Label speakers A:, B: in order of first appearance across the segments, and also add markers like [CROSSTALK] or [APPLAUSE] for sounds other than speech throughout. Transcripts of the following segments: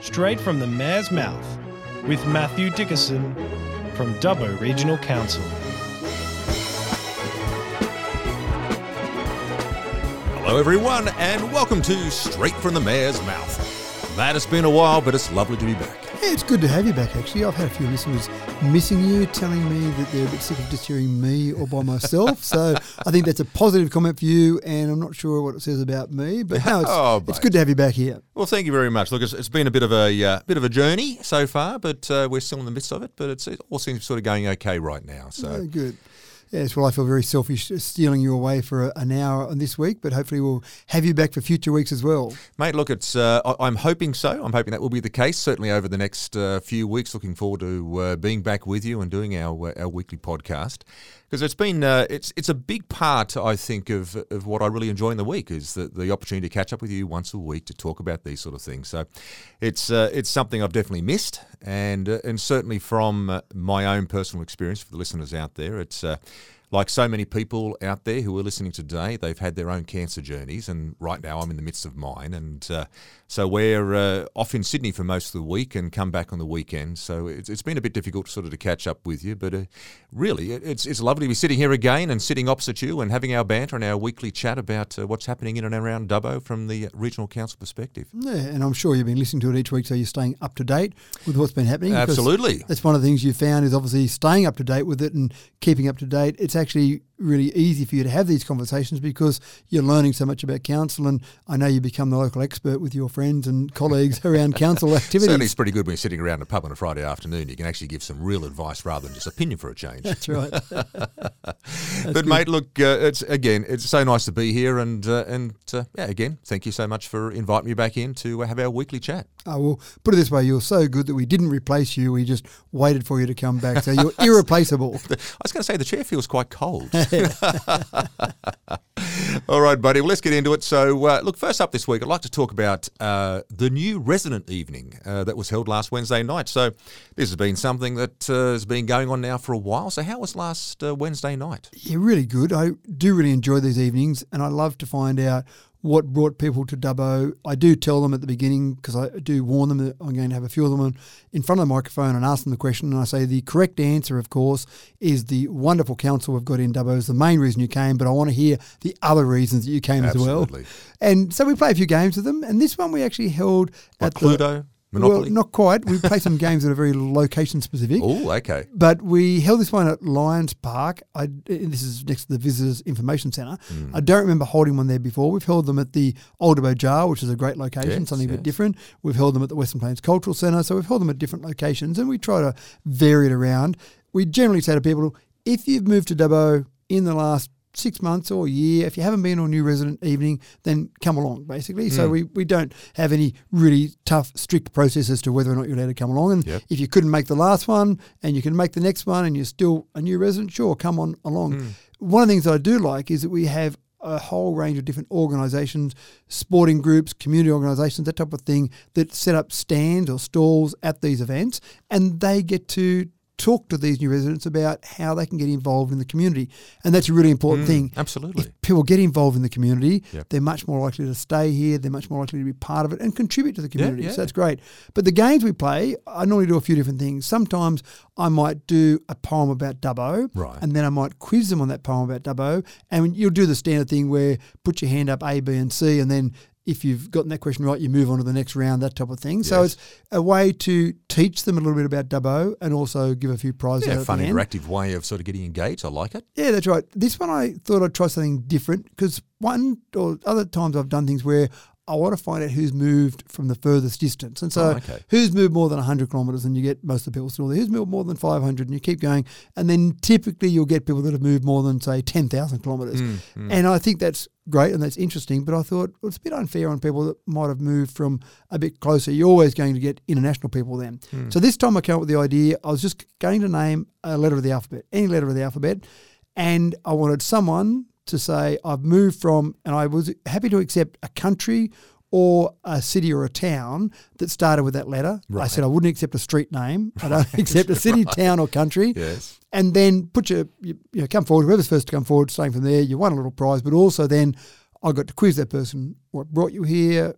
A: straight from the mayor's mouth, with Mathew Dickerson from Dubbo Regional Council.
B: Hello, everyone, and welcome to Straight from the Mayor's Mouth. Matt, it's been a while, but it's lovely to be back.
C: Yeah, it's good to have you back, actually. I've had a few listeners missing you, telling me that they're a bit sick of just hearing me all by myself. [LAUGHS] so I think that's a positive comment for you, and I'm not sure what it says about me, but no, it's,
B: Oh,
C: it's good to have you back here.
B: Well, thank you very much. Look, it's, it's been a bit of a uh, bit of a journey so far, but uh, we're still in the midst of it. But it's, it all seems sort of going okay right now. So
C: Oh, good. Yes, well, I feel very selfish stealing you away for a, an hour on this week, but hopefully we'll have you back for future weeks as well.
B: Mate, look, it's. Uh, I- I'm hoping so. I'm hoping that will be the case. Certainly over the next uh, few weeks. Looking forward to uh, being back with you and doing our uh, our weekly podcast because it's been uh, it's it's a big part I think of of what I really enjoy in the week is the the opportunity to catch up with you once a week to talk about these sort of things. So it's uh, it's something I've definitely missed and uh, and certainly from uh, my own personal experience for the listeners out there, it's. Like so many people out there who are listening today, they've had their own cancer journeys, and right now I'm in the midst of mine. And uh, so we're uh, off in Sydney for most of the week and come back on the weekend. So it's, it's been a bit difficult sort of to catch up with you, but uh, really it's it's lovely to be sitting here again and sitting opposite you and having our banter and our weekly chat about uh, what's happening in and around Dubbo from the regional council perspective.
C: Yeah, and I'm sure you've been listening to it each week, so you're staying up to date with what's been happening.
B: Absolutely.
C: That's one of the things you found is obviously staying up to date with it and keeping up to date. It's actually really easy for you to have these conversations because you're learning so much about council, and I know you become the local expert with your friends and colleagues [LAUGHS] around council activities.
B: Certainly, it's pretty good when you're sitting around a pub on a Friday afternoon. You can actually give some real advice rather than just opinion for a change.
C: That's right. [LAUGHS]
B: but mate, look, uh, it's again, it's so nice to be here, and uh, and uh, yeah, again, thank you so much for inviting me back in to uh, have our weekly chat.
C: I will put it this way: you're so good that we didn't replace you; we just waited for you to come back. So you're [LAUGHS] irreplaceable.
B: I was going to say the chair feels quite cold. [LAUGHS] All right, buddy. Well, let's get into it. So, uh, look, first up this week, I'd like to talk about uh, the new resident evening uh, that was held last Wednesday night. So, this has been something that uh, has been going on now for a while. So, how was last uh, Wednesday night?
C: Yeah, really good. I do really enjoy these evenings, and I love to find out what brought people to Dubbo. I do tell them at the beginning because I do warn them that I'm going to have a few of them in- in front of the microphone and ask them the question. And I say the correct answer, of course, is the wonderful council we've got in Dubbo is the main reason you came, but I want to hear the other reasons that you came
B: Absolutely.
C: as well. And so we play a few games with them, and this one we actually held
B: Like
C: at the
B: Cluedo, Monopoly.
C: Well, not quite. We play some games that are very location specific.
B: oh, okay.
C: But we held this one at Lions Park. I, this is next to the Visitors Information Centre.
B: Hmm.
C: I don't remember holding one there before. We've held them at the Old Dubbo Gaol, which is a great location,
B: Yes,
C: something a bit different. We've held them at the Western Plains Cultural Centre. So we've held them at different locations and we try to vary it around. We generally say to people, if you've moved to Dubbo in the last six months or a year, if you haven't been a new resident evening, then come along, basically. So
B: Hmm.
C: we, we don't have any really tough, strict process as to whether or not you're allowed to come along. And
B: Yep.
C: if you couldn't make the last one and you can make the next one and you're still a new resident, sure, come on along.
B: Hmm.
C: One of the things that I do like is that we have a whole range of different organisations, sporting groups, community organisations, that type of thing, that set up stands or stalls at these events and they get to talk to these new residents about how they can get involved in the community. And that's a really important mm, thing.
B: Absolutely.
C: If people get involved in the community,
B: Yep.
C: they're much more likely to stay here. They're much more likely to be part of it and contribute to the community.
B: yeah.
C: So that's great. But the games we play, I normally do a few different things. Sometimes I might do a poem about Dubbo,
B: Right.
C: and then I might quiz them on that poem about Dubbo. And you'll do the standard thing where put your hand up A, B, and C, and then if you've gotten that question right, you move on to the next round, that type of thing. So it's a way to teach them a little bit about Dubbo and also give a few prizes
B: Yeah, fun, interactive way of sort of getting engaged. I like it.
C: Yeah, that's right. This one I thought I'd try something different because one or other times I've done things where I want to find out who's moved from the furthest distance. And so
B: Oh, okay.
C: who's moved more than 100 kilometres and you get most of the people still there. Who's moved more than 500 and you keep going. And then typically you'll get people that have moved more than, say, 10,000 kilometres.
B: Mm,
C: And I think that's great and that's interesting. But I thought well, it's a bit unfair on people that might have moved from a bit closer. You're always going to get international people then.
B: Hmm.
C: So this time I came up with the idea. I was just going to name a letter of the alphabet, any letter of the alphabet. And I wanted someone to say, I've moved from, and I was happy to accept a country or a city or a town that started with that letter. I said I wouldn't accept a street name. I don't [LAUGHS] accept a city, town, or country.
B: Yes.
C: And then put your, you, you know, come forward. Whoever's first to come forward, starting from there, you won a little prize. But also then I got to quiz that person. What brought you here?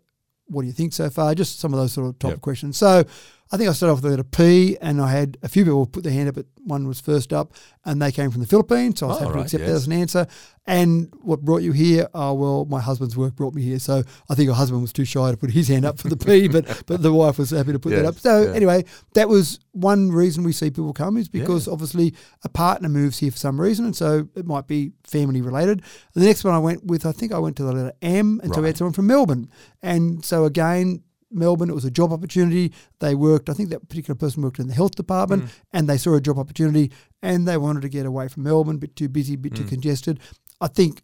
C: what do you think so far? Just some of those sort of type
B: Yep.
C: questions. So I think I started off with the letter P, and I had a few people put their hand up, but one was first up, and they came from the Philippines, so I was
B: Oh,
C: happy
B: right,
C: to accept that as an answer. And what brought you here? Oh, well, my husband's work brought me here, so I think her husband was too shy to put his hand up for the P, [LAUGHS] but but the wife was happy to put that up. So
B: yeah.
C: anyway, that was one reason we see people come is because obviously a partner moves here for some reason, and so it might be family related. And The next one I went with, I think I went to the letter M, and so we had someone from Melbourne, and so again. Melbourne, it was a job opportunity. They worked, I think that particular person worked in the health department mm. and they saw a job opportunity and they wanted to get away from Melbourne, a bit too busy, a bit too mm. congested. I think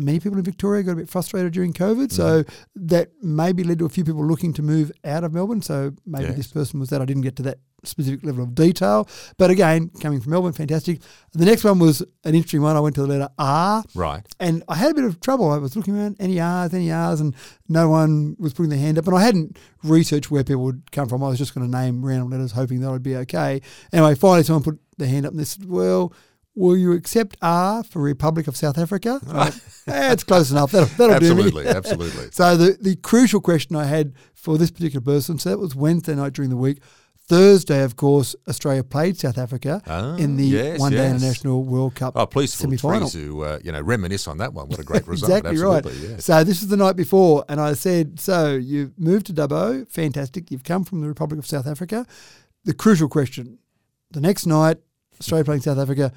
C: many people in Victoria got a bit frustrated during COVID, so that maybe led to a few people looking to move out of Melbourne. So maybe
B: Yes.
C: this person was that. I didn't get to that specific level of detail, but again, coming from Melbourne, fantastic. The next one was an interesting one. I went to the letter R,
B: Right.
C: and I had a bit of trouble. I was looking around, any R's, any R's, and no one was putting their hand up. And I hadn't researched where people would come from. I was just going to name random letters, hoping that would be okay. Anyway, finally, someone put their hand up and they said, Well, will you accept R for Republic of South Africa? [LAUGHS] "Eh, close enough. That'll, that'll do me.
B: Absolutely. Absolutely. [LAUGHS]
C: So the, the crucial question I had for this particular person, so that was Wednesday night during the week. Thursday, of course, Australia played South Africa
B: Ah,
C: in the
B: yes,
C: One Day
B: yes.
C: International World Cup
B: Oh, please feel
C: semi-final.
B: free to uh, you know reminisce on that one. What a great result! [LAUGHS]
C: exactly right.
B: Absolutely.
C: So this is the night before, and I said, "So you've moved to Dubbo, fantastic. You've come from the Republic of South Africa. The crucial question: the next night, Australia playing South Africa,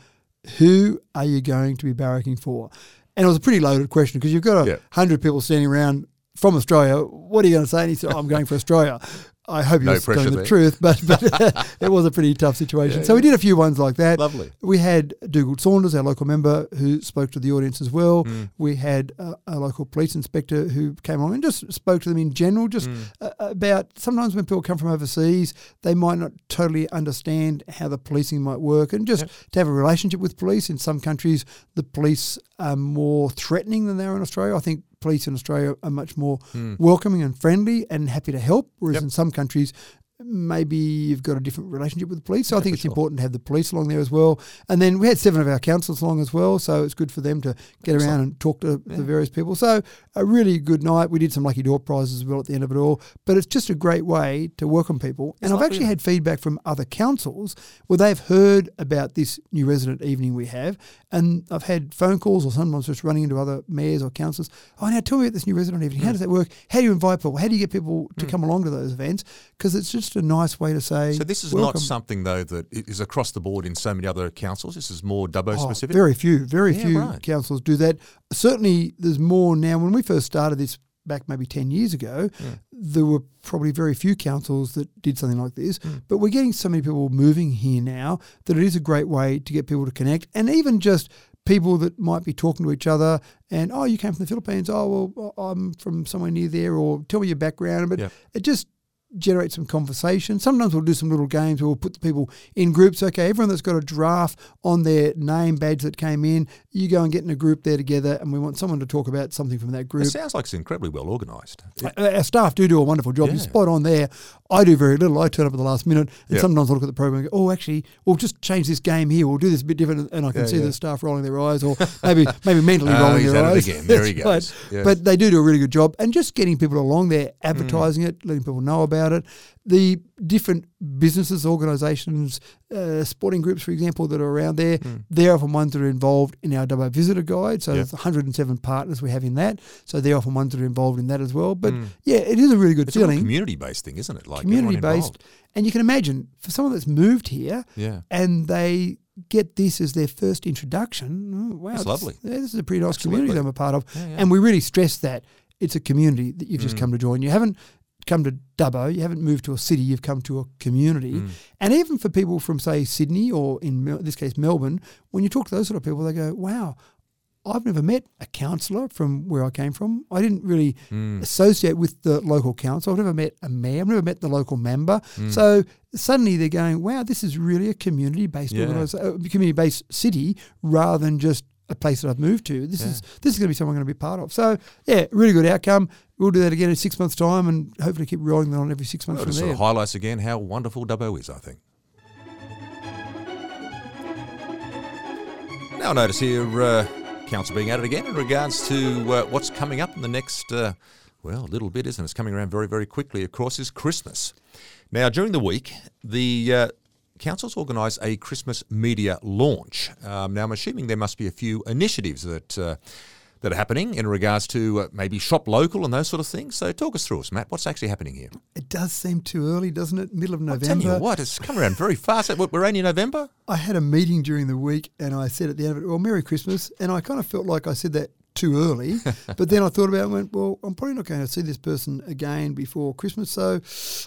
C: who are you going to be barracking for?" And it was a pretty loaded question because you've got a
B: Yeah.
C: hundred people standing around from Australia. What are you going to say? And he said, oh, "I'm going for Australia." I hope he
B: No
C: was telling the
B: there.
C: truth, but but [LAUGHS] it was a pretty tough situation.
B: Yeah,
C: so we did a few ones like that.
B: Lovely.
C: We had Dugald Saunders, our local member, who spoke to the audience as well.
B: Mm.
C: We had a, a local police inspector who came along and just spoke to them in general, just
B: Mm.
C: uh, about sometimes when people come from overseas, they might not totally understand how the policing might work, and just
B: Yep.
C: to have a relationship with police. In some countries, the police are more threatening than they are in Australia. I think police in Australia are much more
B: Mm.
C: welcoming and friendly and happy to help, whereas
B: Yep.
C: in some countries, maybe you've got a different relationship with the police. So I think it's
B: sure.
C: important to have the police along there as well. And then we had seven of our councillors along as well, so it's good for them to get around and talk to
B: Yeah.
C: the various people. So a really good night. We did some lucky door prizes as well at the end of it all. But it's just a great way to welcome people. And
B: It's
C: I've
B: lovely,
C: actually had feedback from other councils where they've heard about this new resident evening we have. And I've had phone calls or sometimes just running into other mayors or councillors. Oh, now tell me about this new resident evening. How
B: Mm.
C: does that work? How do you invite people? How do you get people to come along to those events? Because it's just a nice way to say.
B: So this is
C: welcome.
B: not something though that is across the board in so many other councils. This is more Dubbo
C: Oh,
B: specific.
C: Very few, very
B: Yeah,
C: few
B: right.
C: councils do that. Certainly, there's more now. When we first started this back maybe 10 years ago,
B: Mm.
C: there were probably very few councils that did something like this.
B: Mm.
C: But we're getting so many people moving here now that it is a great way to get people to connect and even just people that might be talking to each other and, oh, you came from the Philippines. Oh, well, I'm from somewhere near there, or tell me your background. But
B: Yeah.
C: it just generate some conversation. Sometimes we'll do some little games where we'll put the people in groups. Okay, everyone that's got a draft on their name badge that came in, you go and get in a group there together, and we want someone to talk about something from that group.
B: It sounds like it's incredibly well organised.
C: Uh, Our staff do do a wonderful job. You're spot on there. I do very little. I turn up at the last minute, and
B: Yep.
C: sometimes I look at the program and go, "Oh, actually, we'll just change this game here. We'll do this a bit different," and I can
B: Yeah,
C: see
B: yeah.
C: the staff rolling their eyes, or maybe [LAUGHS] maybe mentally
B: Oh,
C: rolling their eyes.
B: again. There he [LAUGHS]
C: That's right.
B: goes. Yes.
C: But they do do a really good job, and just getting people along there,
B: Mm.
C: advertising it, letting people know about it. The different businesses, organisations, uh, sporting groups, for example, that are around there,
B: Mm.
C: they're often ones that are involved in our Dubbo Visitor Guide. So
B: Yep.
C: there's 107 partners we have in that. So they're often ones that are involved in that as well. But
B: Mm.
C: yeah, it is a really good feeling.
B: It's a
C: feeling.
B: community based thing, isn't it? Like
C: community based. And you can imagine for someone that's moved here
B: Yeah.
C: and they get this as their first introduction, oh, wow,
B: That's
C: this-
B: lovely.
C: yeah, this is a pretty nice
B: Absolutely.
C: community that I'm a part of.
B: Yeah, yeah.
C: And we really stress that it's a community that you've just
B: Mm.
C: come to join. You haven't come to Dubbo, you haven't moved to a city, you've come to a community.
B: Mm.
C: And even for people from, say, Sydney or in Mel- this case, Melbourne, when you talk to those sort of people, they go, wow, I've never met a councillor from where I came from. I didn't really
B: Mm.
C: associate with the local council. I've never met a mayor. I've never met the local member.
B: Mm.
C: So suddenly they're going, wow, this is really a community-based
B: Yeah.
C: uh, community-based city rather than just a place that I've moved to. This is this is going to be something I'm going to be part of. So yeah, really good outcome. We'll do that again in six months' time, and hopefully keep rolling that on every six months
B: Well,
C: from
B: just sort
C: there.
B: of highlights again how wonderful Dubbo is, I think. Now, notice here, uh, council being added again in regards to uh, what's coming up in the next uh, Well, a little bit, isn't it? It's coming around very, very quickly. Of course, is Christmas. Now, during the week, the uh, council's organised a Christmas media launch. Um, now, I'm assuming there must be a few initiatives that uh, that are happening in regards to uh, maybe shop local and those sort of things. So, talk us through us, Matt. What's actually happening here?
C: It does seem too early, doesn't it? Middle of
B: Tell
C: November.
B: you what, it's come around very fast. We're only in November.
C: I had a meeting during the week and I said at the end of it, well, Merry Christmas. And I kind of felt like I said that too early. [LAUGHS] but then I thought about it and went, well, I'm probably not going to see this person again before Christmas. So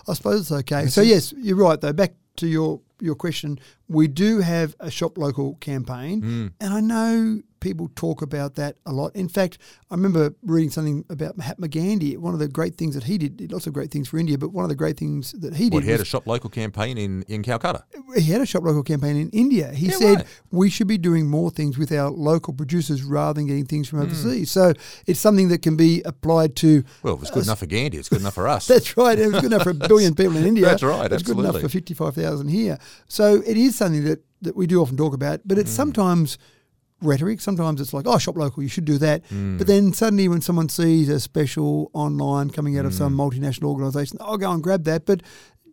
C: I suppose it's okay. so, yes, you're right, though. Back to your, your question, we do have a shop local campaign. Hmm. And I know people talk about that a lot. In fact, I remember reading something about Mahatma Gandhi. One of the great things that he did, did lots of great things for India, but one of the great things that he
B: What,
C: did
B: he had
C: was
B: a shop local campaign in, in Calcutta.
C: he had a shop local campaign in India. He
B: Yeah,
C: said
B: right.
C: we should be doing more things with our local producers rather than getting things
B: Hmm.
C: from overseas. So it's something that can be applied to.
B: Well, if it's good enough for Gandhi, it's good enough for [LAUGHS] us.
C: That's right. It was good enough for a billion [LAUGHS] people in India.
B: That's right,
C: It's good enough for fifty-five thousand here. So it is something that that we do often talk about, but
B: Hmm.
C: it's sometimes rhetoric. Sometimes it's like, oh, shop local, you should do that.
B: Hmm.
C: But then suddenly, when someone sees a special online coming out of some
B: Hmm.
C: multinational organisation, I'll go and grab that. But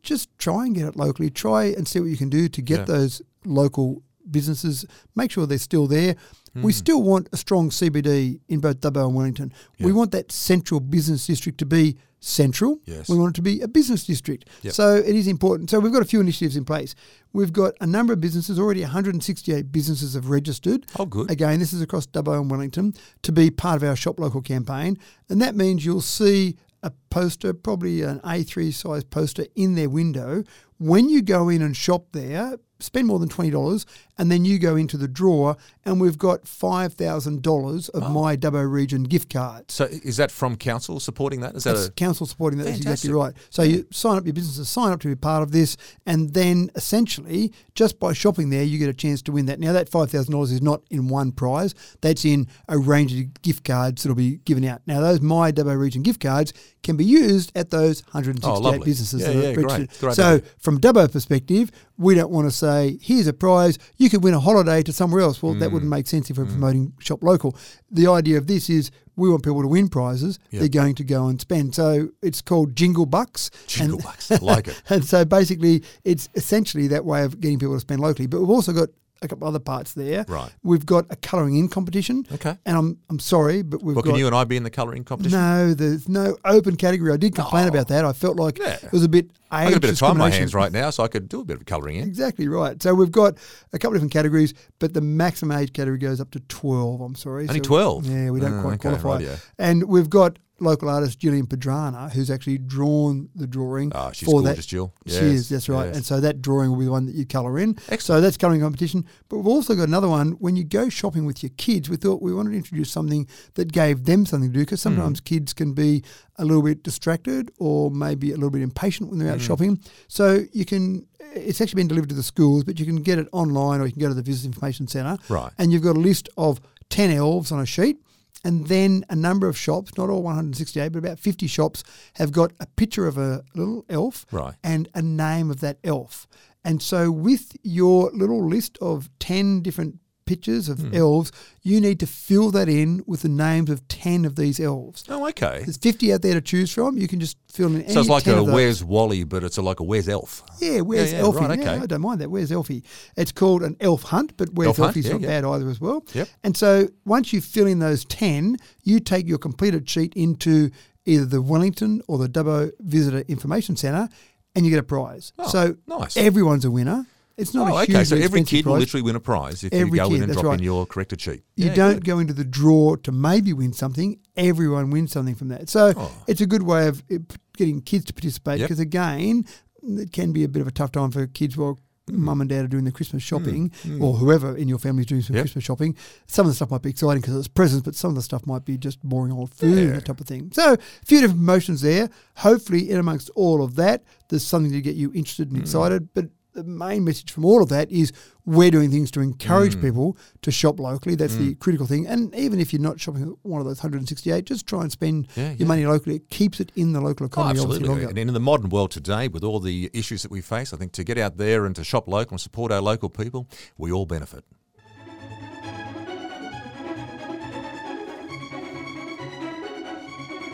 C: just try and get it locally. Try and see what you can do to get
B: Yeah.
C: those local businesses. Make sure they're still there. We
B: Hmm.
C: still want a strong CBD in both Dubbo and Wellington. We want that central business district to be central.
B: Yes.
C: We want it to be a business district.
B: Yep.
C: So it is important. So we've got a few initiatives in place. We've got a number of businesses, already 168 businesses have registered.
B: Oh, good.
C: Again, this is across Dubbo and Wellington to be part of our Shop Local campaign. And that means you'll see a poster, probably an A3 size poster in their window. When you go in and shop there, spend more than $20, and then you go into the drawer, and we've got $5,000 of my Dubbo region gift cards.
B: So is that from council supporting that? Is that
C: That's
B: a,
C: council supporting that. That's exactly right. So you sign up your businesses, sign up to be part of this, and then essentially just by shopping there, you get a chance to win that. Now that five thousand dollars is not in one prize; that's in a range of gift cards that'll be given out. Now those My Dubbo Region gift cards can be used at those 168
B: Oh,
C: businesses
B: Yeah,
C: that are
B: yeah, great. Great
C: so
B: idea.
C: from Dubbo perspective, we don't want to say, here's a prize, you could win a holiday to somewhere else. Well, that
B: Mm.
C: wouldn't make sense if we're promoting shop local. The idea of this is we want people to win prizes
B: Yeah.
C: they're going to go and spend. So it's called Jingle Bucks.
B: Jingle
C: and,
B: Bucks. I like it. [LAUGHS]
C: And so basically, it's essentially that way of getting people to spend locally. But we've also got a couple other parts there.
B: Right.
C: We've got a colouring in competition.
B: Okay.
C: And I'm I'm sorry, but we've
B: Well,
C: got
B: can you and I be in the colouring competition?
C: no, there's no open category. I did complain
B: Oh.
C: about that. I felt like
B: Yeah.
C: it was a bit
B: I've got a bit of time on my hands right now, so I could do a bit of colouring in.
C: Exactly right. So we've got a couple of different categories, but the maximum age category goes up to 12. I'm sorry.
B: Only
C: So-
B: 12?
C: Yeah, we don't
B: Oh,
C: quite
B: okay,
C: qualify.
B: rightio.
C: And we've got local artist Gillian Padrana, who's actually drawn the drawing.
B: Oh, she's
C: for
B: gorgeous,
C: that.
B: Jill.
C: She is, that's right.
B: yes.
C: And so that drawing will be the one that you colour in.
B: Excellent.
C: So that's colouring competition. But we've also got another one. When you go shopping with your kids, we thought we wanted to introduce something that gave them something to do because sometimes hmm. kids can be a little bit distracted or maybe a little bit impatient when they're out hmm. shopping. So you can, it's actually been delivered to the schools, but you can get it online or you can go to the Visitor Information Centre.
B: Right.
C: And you've got a list of 10 elves on a sheet. And then a number of shops, not all 168, but about 50 shops, have got a picture of a little elf
B: Right.
C: and a name of that elf. And so, with your little list of 10 different pictures of
B: Hmm.
C: elves, you need to fill that in with the names of 10 of these elves.
B: Oh, okay.
C: There's 50 out there to choose from. You can just fill in any
B: So it's like
C: 10
B: a. Where's Wally, but it's a, like a Where's Elf.
C: Yeah, where's
B: yeah,
C: Elfie?
B: right,
C: Yeah,
B: okay.
C: I don't mind that. Where's Elfie? It's called an elf hunt, but where's
B: Elf
C: Elfie's
B: yeah,
C: not
B: yeah.
C: bad either as well.
B: Yep.
C: And so once you fill in those 10, you take your completed sheet into either the Wellington or the Dubbo Visitor Information Centre and you get a prize.
B: Oh,
C: so
B: nice.
C: everyone's a winner. It's not
B: Oh,
C: a
B: okay.
C: hugely
B: So every
C: expensive
B: kid will literally win a prize if
C: Every
B: you go
C: kid,
B: in and drop
C: right.
B: in your corrected sheet.
C: You
B: Yeah,
C: don't
B: good.
C: go into the draw to maybe win something. Everyone wins something from that. So
B: Oh.
C: it's a good way of uh, getting kids to participate
B: Yep.
C: because, again, it can be a bit of a tough time for kids while
B: Mm.
C: mum and dad are doing the Christmas shopping or whoever in your family is doing some
B: Yep.
C: Christmas shopping. Some of the stuff might be exciting because it's presents, but some of the stuff might be just boring old food and
B: Yeah.
C: that type of thing. So a few different promotions there. Hopefully, in amongst all of that, there's something to get you interested
B: Mm.
C: and excited. But the main message from all of that is we're doing things to encourage
B: Mm.
C: people to shop locally. That's the critical thing. And even if you're not shopping at one of those 168, just try and spend
B: Yeah,
C: your
B: yeah.
C: money locally. It keeps it in the local
B: Oh,
C: economy obviously
B: absolutely. And in the modern world today, with all the issues that we face, I think to get out there and to shop local and support our local people, we all benefit.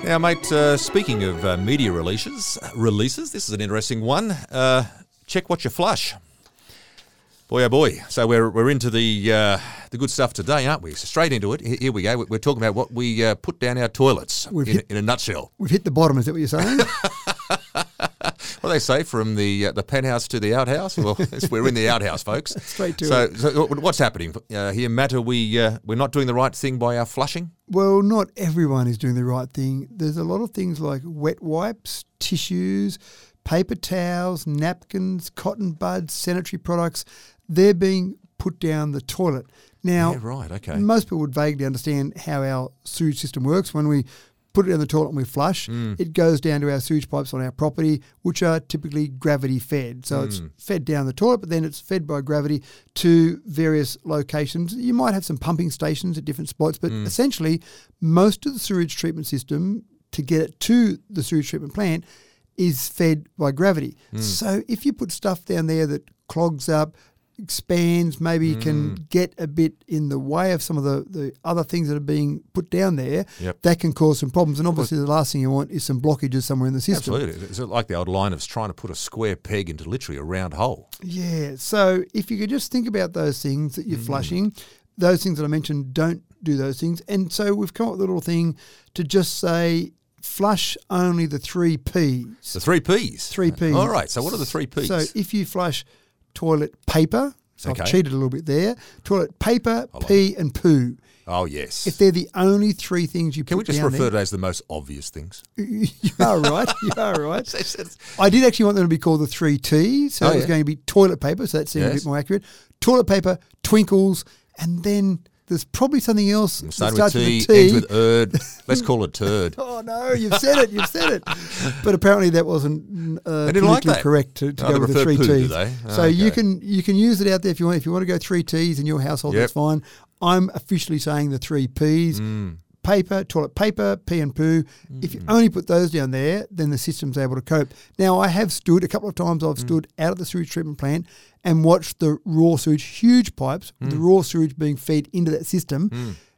B: Now, mate, uh, speaking of uh, media releases, releases, this is an interesting one. Uh, check what you flush. Boy, oh boy! So we're, we're into the uh, the good stuff today, aren't we? So straight into it. Here we go. We're talking about what we uh, put down our toilets in,
C: hit-
B: in a nutshell.
C: We've hit the bottom. Is that what you're saying? [LAUGHS]
B: What they say from the uh, the penthouse to the outhouse? Well, [LAUGHS] we're in the outhouse, folks.
C: Straight to
B: so,
C: it.
B: So, what's happening uh, here, Matt? Are we uh, we're not doing the right thing by our flushing?
C: well, not everyone is doing the right thing. There's a lot of things like wet wipes, tissues, paper towels, napkins, cotton buds, sanitary products. They're being put down the toilet. Now,
B: Yeah, right. Okay.
C: most people would vaguely understand how our sewage system works. When we put it in the toilet and we flush,
B: Mm.
C: it goes down to our sewage pipes on our property, which are typically gravity fed. So it's
B: Mm.
C: fed down the toilet, but then it's fed by gravity to various locations. You might have some pumping stations at different spots, but
B: Mm.
C: essentially, most of the sewage treatment system to get it to the sewage treatment plant is fed by gravity.
B: Mm.
C: So if you put stuff down there that clogs up, expands, maybe
B: Mm.
C: can get a bit in the way of some of the, the other things that are being put down there,
B: Yep.
C: that can cause some problems. And obviously, the last thing you want is some blockages somewhere in the system.
B: Absolutely. It's like the old line of trying to put a square peg into literally a round hole.
C: Yeah. So if you could just think about those things that
B: Mm.
C: you're flushing, those things that I mentioned, don't do those things. And so we've come up with a little thing to just say flush only the three P's.
B: The three P's.
C: Three P's.
B: All right. So what are the three P's?
C: So if you flush toilet paper, so
B: Okay.
C: I've cheated a little bit there. Toilet paper,
B: like
C: pee, and poo.
B: oh yes.
C: If they're the only three things you
B: Can we just refer to as the most obvious things? [LAUGHS]
C: you are right. You are right. [LAUGHS] I did actually want them to be called the three T's. So
B: Oh,
C: it was
B: yeah.
C: going to be toilet paper, so that seemed a bit more accurate. Toilet paper, twinkles, and then there's probably something else
B: Starting with T,
C: with
B: ends with erd. Let's call it turd.
C: Oh no, you've said it, you've said it. But apparently that wasn't uh,
B: They didn't like that.
C: correct to, to
B: Oh,
C: go with the three
B: poo,
C: T's.
B: they?
C: So you can you can use it out there if you want. If you want to go three T's in your household,
B: Yep.
C: that's fine. I'm officially saying the three P's.
B: Mm.
C: Paper, toilet paper, pee and poo. If you only put those down there, then the system's able to cope. Now, I have stood a couple of times.
B: Mm.
C: I've stood out at the sewage treatment plant and watched the raw sewage, huge pipes, with the raw sewage being fed into that system.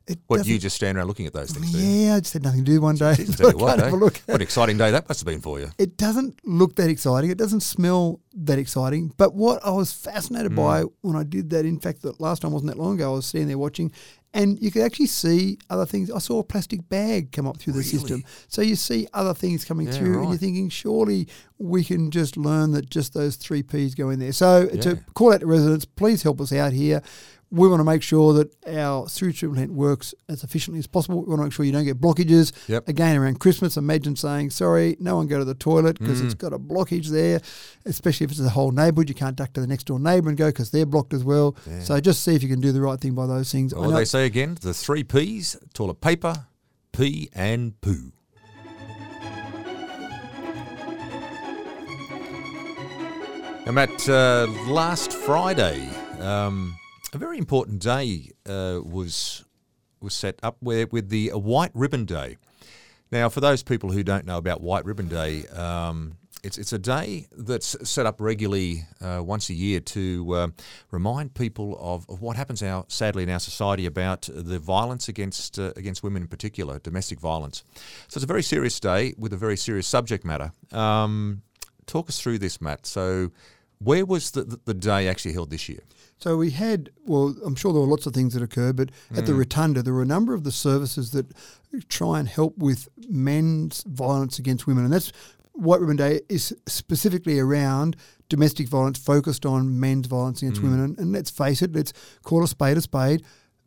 C: It
B: Mm. What you just stand around looking at those things?
C: yeah, I just had nothing to do one day. [LAUGHS]
B: Tell what, eh?
C: have a look.
B: what an exciting day that must have been for you.
C: It doesn't look that exciting. It doesn't smell that exciting. But what I was fascinated by
B: Mm.
C: when I did that, in fact, the last time wasn't that long ago. I was standing there watching, and you could actually see other things. I saw a plastic bag come up through the system. So you see other things coming
B: Yeah,
C: through, and you're thinking, surely we can just learn that just those three P's go in there. So
B: Yeah.
C: to call out to residents, please help us out here. We want to make sure that our sewage treatment works as efficiently as possible. We want to make sure you don't get blockages.
B: Yep.
C: Again, around Christmas, imagine saying, sorry, no one go to the toilet because
B: Mm.
C: it's got a blockage there, especially if it's a whole neighbourhood. You can't duck to the next door neighbour and go because they're blocked as well.
B: Yeah.
C: So just see if you can do the right thing by those things.
B: Well,
C: know-
B: they say again, the three P's, toilet paper, pee and poo. And Matt, uh, last Friday, um, a very important day uh, was was set up where, with the White Ribbon Day. Now, for those people who don't know about White Ribbon Day, um, it's it's a day that's set up regularly uh, once a year to uh, remind people of, of what happens our sadly in our society about the violence against uh, against women in particular, domestic violence. So it's a very serious day with a very serious subject matter. Um, talk us through this, Matt. So, where was the, the, the day actually held this year?
C: So we had, well, I'm sure there were lots of things that occurred, but at
B: Mm.
C: the Rotunda, there were a number of the services that try and help with men's violence against women. And that's White Ribbon Day is specifically around domestic violence, focused on men's violence against
B: Mm.
C: women. And, and let's face it, let's call a spade a spade.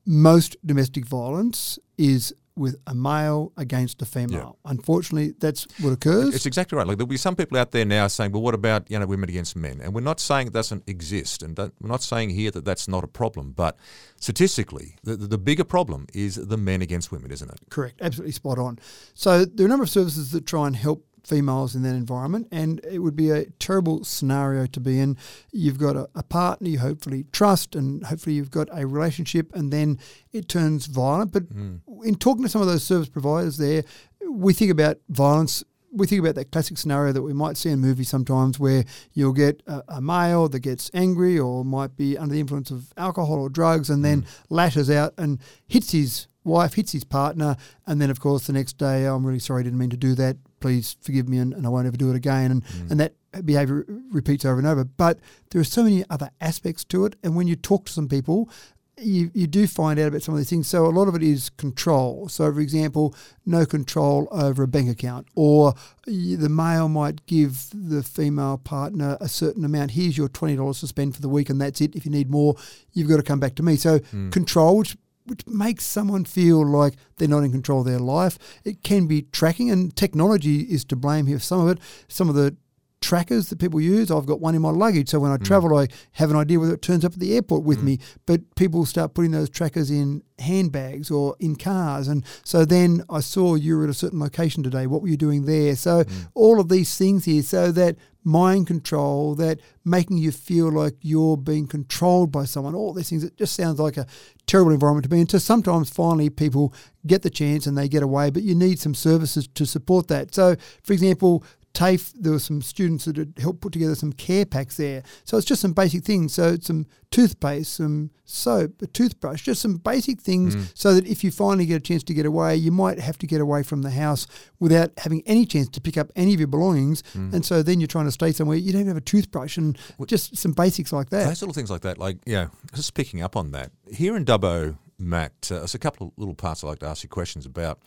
C: Most domestic violence is with a male against a female. Unfortunately, that's what occurs.
B: It's exactly right. Like there'll be some people out there now saying, "Well, what about you know women against men?" And we're not saying it doesn't exist, and that, we're not saying here that that's not a problem. But statistically, the, the, the bigger problem is the men against women, isn't it?
C: Correct, absolutely spot on. So there are a number of services that try and help females in that environment, and it would be a terrible scenario to be in. You've got a, a partner you hopefully trust, and hopefully you've got a relationship, and then it turns violent. But hmm. in talking to some of those service providers there, we think about violence we think about that classic scenario that we might see in movies sometimes where you'll get a, a male that gets angry or might be under the influence of alcohol or drugs and hmm. then lashes out and hits his wife, hits his partner, and then, of course, the next day, oh, I'm really sorry, I didn't mean to do that. Please forgive me and, and I won't ever do it again. And, mm. and that behavior repeats over and over. But there are so many other aspects to it. And when you talk to some people, you, you do find out about some of these things. So a lot of it is control. So, for example, no control over a bank account, or the male might give the female partner a certain amount. Here's your twenty dollars to spend for the week, and that's it. If you need more, you've got to come back to me. So mm. control, which which makes someone feel like they're not in control of their life. It can be tracking, and technology is to blame here. Some of it, some of the trackers that people use. I've got one in my luggage, so when I mm. travel, I have an idea whether it turns up at the airport with mm. me. But people start putting those trackers in handbags or in cars, and so then I saw you were at a certain location today. What were you doing there? So mm. all of these things here, so that mind control, that making you feel like you're being controlled by someone, all these things. It just sounds like a terrible environment to be in. So sometimes finally people get the chance and they get away, but you need some services to support that. So, for example, TAFE, there were some students that had helped put together some care packs there. So it's just some basic things. So it's some toothpaste, some soap, a toothbrush, just some basic things mm. so that if you finally get a chance to get away, you might have to get away from the house without having any chance to pick up any of your belongings. Mm. And so then you're trying to stay somewhere, you don't even have a toothbrush and just some basics like that.
B: Those little things like that, like yeah, just picking up on that here in Dubbo, Matt. Uh, there's a couple of little parts I'd like to ask you questions about.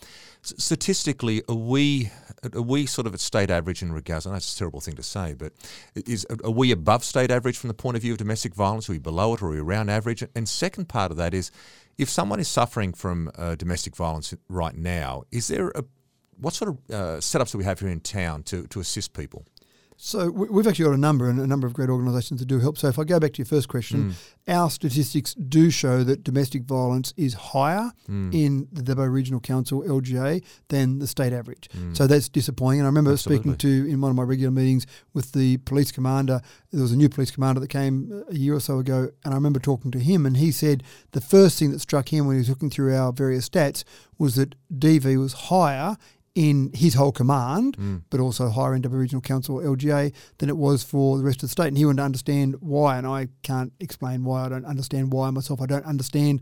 B: S- statistically, are we are we sort of at state average in regards? I know it's a terrible thing to say, but is are we above state average from the point of view of domestic violence? Are we below it, or are we around average? And second part of that is, if someone is suffering from uh, domestic violence right now, is there a what sort of uh, setups do we have here in town to, to assist people?
C: So we- we've actually got a number and a number of great organisations that do help. So if I go back to your first question, hmm. our statistics do show that domestic violence is higher hmm. in the Dubbo Regional Council (LGA) than the state average. Hmm. So that's disappointing. And I remember speaking to in one of my regular meetings with the police commander. There was a new police commander that came a year or so ago, and I remember talking to him, and he said the first thing that struck him when he was looking through our various stats was that DV was higher in his whole command, hmm. but also higher end of a regional council LGA than it was for the rest of the state. And he wanted to understand why, and I can't explain why. I don't understand why myself. I don't understand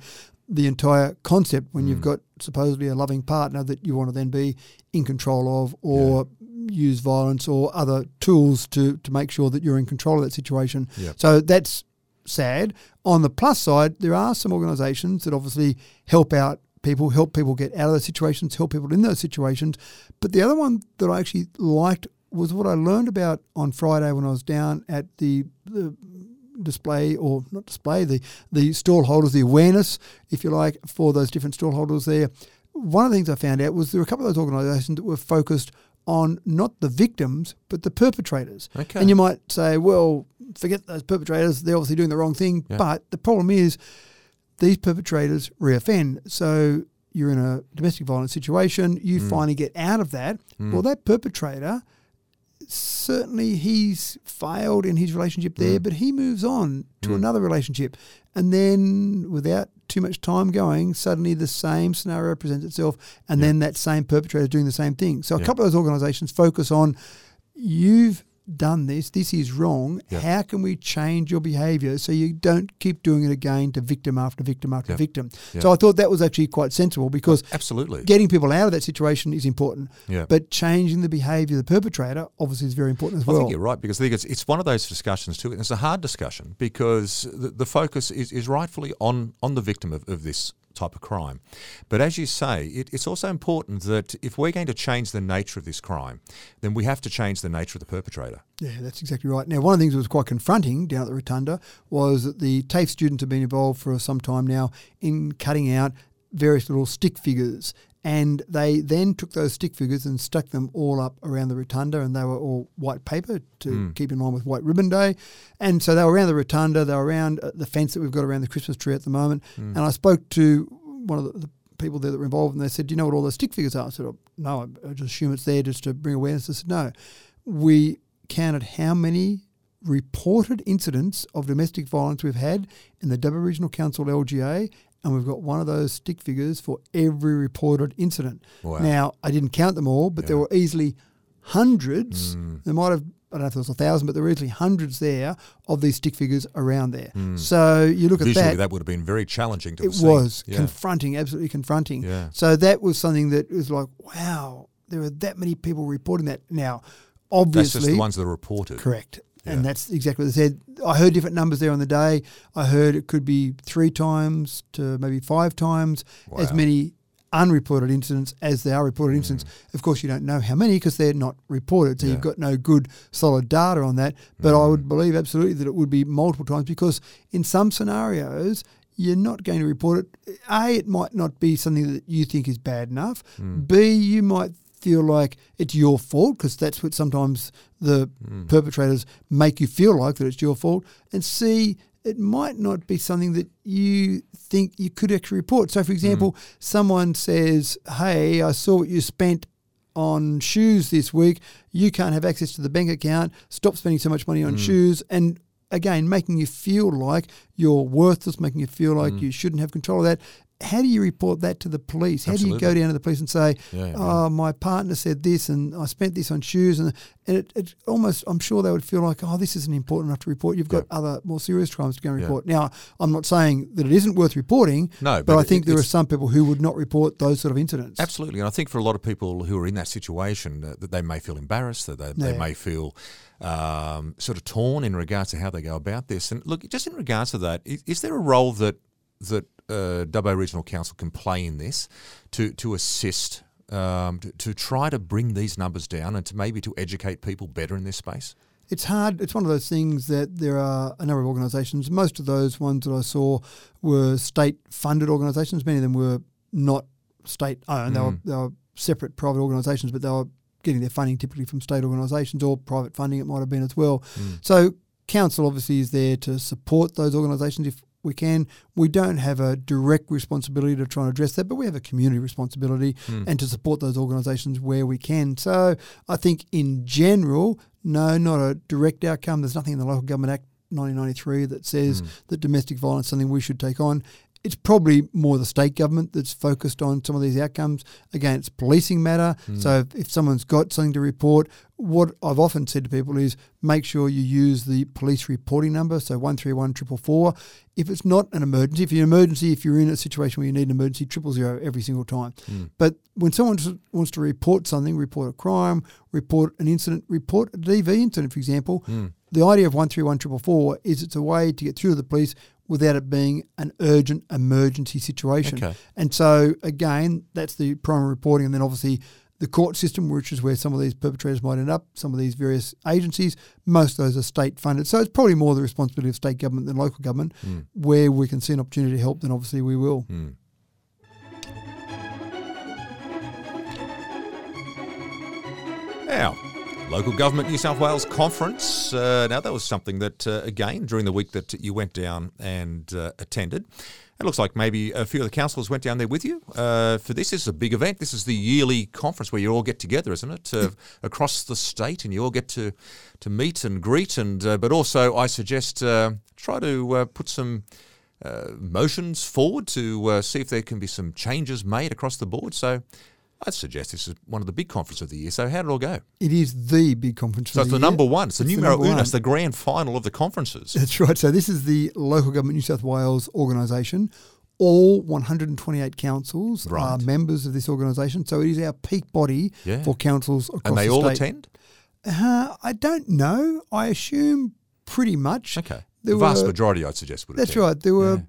C: the entire concept when you've hmm. got supposedly a loving partner that you want to then be in control of or use violence or other tools to, to make sure that you're in control of that situation.
B: Yeah.
C: So that's sad. On the plus side, there are some organisations that obviously help out people, help people get out of those situations, help people in those situations. But the other one that I actually liked was what I learned about on Friday when I was down at the, the display or not display the the stall holders, the awareness, if you like, for those different stall holders there. One of the things I found out was there were a couple of those organisations that were focused on not the victims but the perpetrators.
B: Okay.
C: And you might say, well, forget those perpetrators; they're obviously doing the wrong thing.
B: Yeah.
C: But the problem is these perpetrators reoffend. So you're in a domestic violence situation, you
B: Mm.
C: finally get out of that. Well, that perpetrator, certainly he's failed in his relationship
B: Mm.
C: there, but he moves on to another relationship. And then without too much time going, suddenly the same scenario presents itself, and then that same perpetrator is doing the same thing. So a
B: Yeah.
C: couple of those organizations focus on you've done this, this is wrong.
B: Yeah.
C: How can we change your behavior so you don't keep doing it again to victim after victim after
B: Yeah.
C: victim?
B: Yeah.
C: So I thought that was actually quite sensible because
B: Absolutely.
C: getting people out of that situation is important.
B: Yeah.
C: But changing the behavior of the perpetrator obviously is very important as well.
B: I think you're right because I think it's, it's one of those discussions too. And it's a hard discussion because the, the focus is, is rightfully on, on the victim of, of this type of crime. But as you say, it, it's also important that if we're going to change the nature of this crime, then we have to change the nature of the perpetrator.
C: Yeah, that's exactly right. Now, one of the things that was quite confronting down at the Rotunda was that the TAFE students have been involved for some time now in cutting out various little stick figures. And they then took those stick figures and stuck them all up around the rotunda, and they were all white paper to keep in line with White Ribbon Day. And so they were around the rotunda, they were around uh, the fence that we've got around the Christmas tree at the moment. And I spoke to one of the, the people there that were involved, and they said, "Do you know what all those stick figures are?" I said, oh, "No, I, I just assume it's there just to bring awareness." I said, "No, we counted how many reported incidents of domestic violence we've had in the Dubbo Regional Council LGA, and we've got one of those stick figures for every reported incident.
B: Wow.
C: Now, I didn't count them all, but there were easily hundreds.
B: Mm.
C: There might have, I don't know if there was a thousand, but there were easily hundreds there of these stick figures around there. So you look at
B: Mm. Visually,
C: that.
B: that, would have been very challenging to
C: it was
B: Yeah.
C: confronting, absolutely confronting.
B: Yeah.
C: So that was something that was like, wow, there are that many people reporting that. Now, Obviously, That's
B: just the ones that are reported.
C: Correct.
B: Yeah.
C: And that's exactly what they said. I heard different numbers there on the day. I heard it could be three times to maybe five times as many unreported incidents as there are reported incidents. Of course, you don't know how many because they're not reported, so
B: Mm. Yeah.
C: you've got no good solid data on that. But I
B: Mm.
C: would believe absolutely that it would be multiple times because in some scenarios, you're not going to report it. A, it might not be something that you think is bad enough.
B: Mm.
C: B, you might feel like it's your fault because that's what sometimes the
B: Mm.
C: perpetrators make you feel like that it's your fault. And C, it might not be something that you think you could actually report. So, for hmm. example, someone says, Hey, I saw what you spent on shoes this week. You can't have access to the bank account. Stop spending so much money on hmm. shoes. And again, making you feel like you're worthless, making you feel like hmm. you shouldn't have control of that. How do you report that to the police? How do you go down to the police and say,
B: Yeah, yeah.
C: "Oh, my partner said this, and I spent this on shoes," and and it, it almost, I'm sure they would feel like, "Oh, this isn't important enough to report." You've got other more serious crimes to go and
B: Yeah.
C: report. Now, I'm not saying that it isn't worth reporting,
B: No,
C: but,
B: but
C: I
B: it-
C: think there are some people who would not report those sort of incidents.
B: Absolutely, and I think for a lot of people who are in that situation, uh, that they may feel embarrassed, that they, they may feel um, sort of torn in regards to how they go about this. And look, just in regards to that, is, is there a role that that uh, Dubbo Regional Council can play in this to to assist? Um, to, to try to bring these numbers down and to maybe to educate people better in this space.
C: it's hard. It's one of those things that there are a number of organisations. Most of those ones that I saw were state-funded organisations. Many of them were not state-owned. They, were, they were separate private organisations, but they were getting their funding typically from state organisations or private funding. It might have been as well. So council obviously is there to support those organisations if we can. We don't have a direct responsibility to try and address that, but we have a community responsibility hmm. and to support those organisations where we can. So I think in general, no, not a direct outcome. There's nothing in the Local Government Act 1993 that says hmm. that domestic violence is something we should take on. It's probably more the state government that's focused on some of these outcomes. Again, it's policing matter. Hmm. So if, if someone's got something to report, what I've often said to people is make sure you use the police reporting number, so 131 444. If it's not an emergency, if you're an emergency, if you're in a situation where you need an emergency, triple zero every single time. Hmm. But when someone wants to report something, report a crime, report an incident, report a DV incident, for example, hmm. the idea of 131 444 is it's a way to get through to the police without it being an urgent emergency situation.
B: Okay.
C: And so, again, that's the primary reporting. And then obviously the court system, which is where some of these perpetrators might end up, some of these various agencies, most of those are state funded. So it's probably more the responsibility of state government than local government. Hmm. Where we can see an opportunity to help, then obviously we will. Hmm.
B: Now, Local Government New South Wales Conference. Uh, now, that was something that, uh, again, during the week that you went down and uh, attended. It looks like maybe a few of the councillors went down there with you uh, for this. This is a big event. This is the yearly conference where you all get together, isn't it? Uh, across the state, and you all get to to meet and greet. And uh, but also, I suggest uh, try to uh, put some uh, motions forward to uh, see if there can be some changes made across the board. So. I'd suggest this is one of the big conferences of the year. So how did it all go?
C: It is the big conference.
B: So it's the
C: year.
B: number one. It's the
C: It's
B: numero
C: number
B: uno.
C: one.
B: It's the grand final of the conferences.
C: That's right. So this is the Local Government New South Wales organisation. All 128 councils are members of this organisation. So it is our peak body
B: Yeah.
C: for councils across
B: And they
C: the
B: all
C: state.
B: attend?
C: Uh, I don't know. I assume pretty much.
B: Okay.
C: There
B: the vast
C: were-
B: majority, I'd suggest, would attend.
C: That's
B: attend.
C: right. There were,
B: Yeah.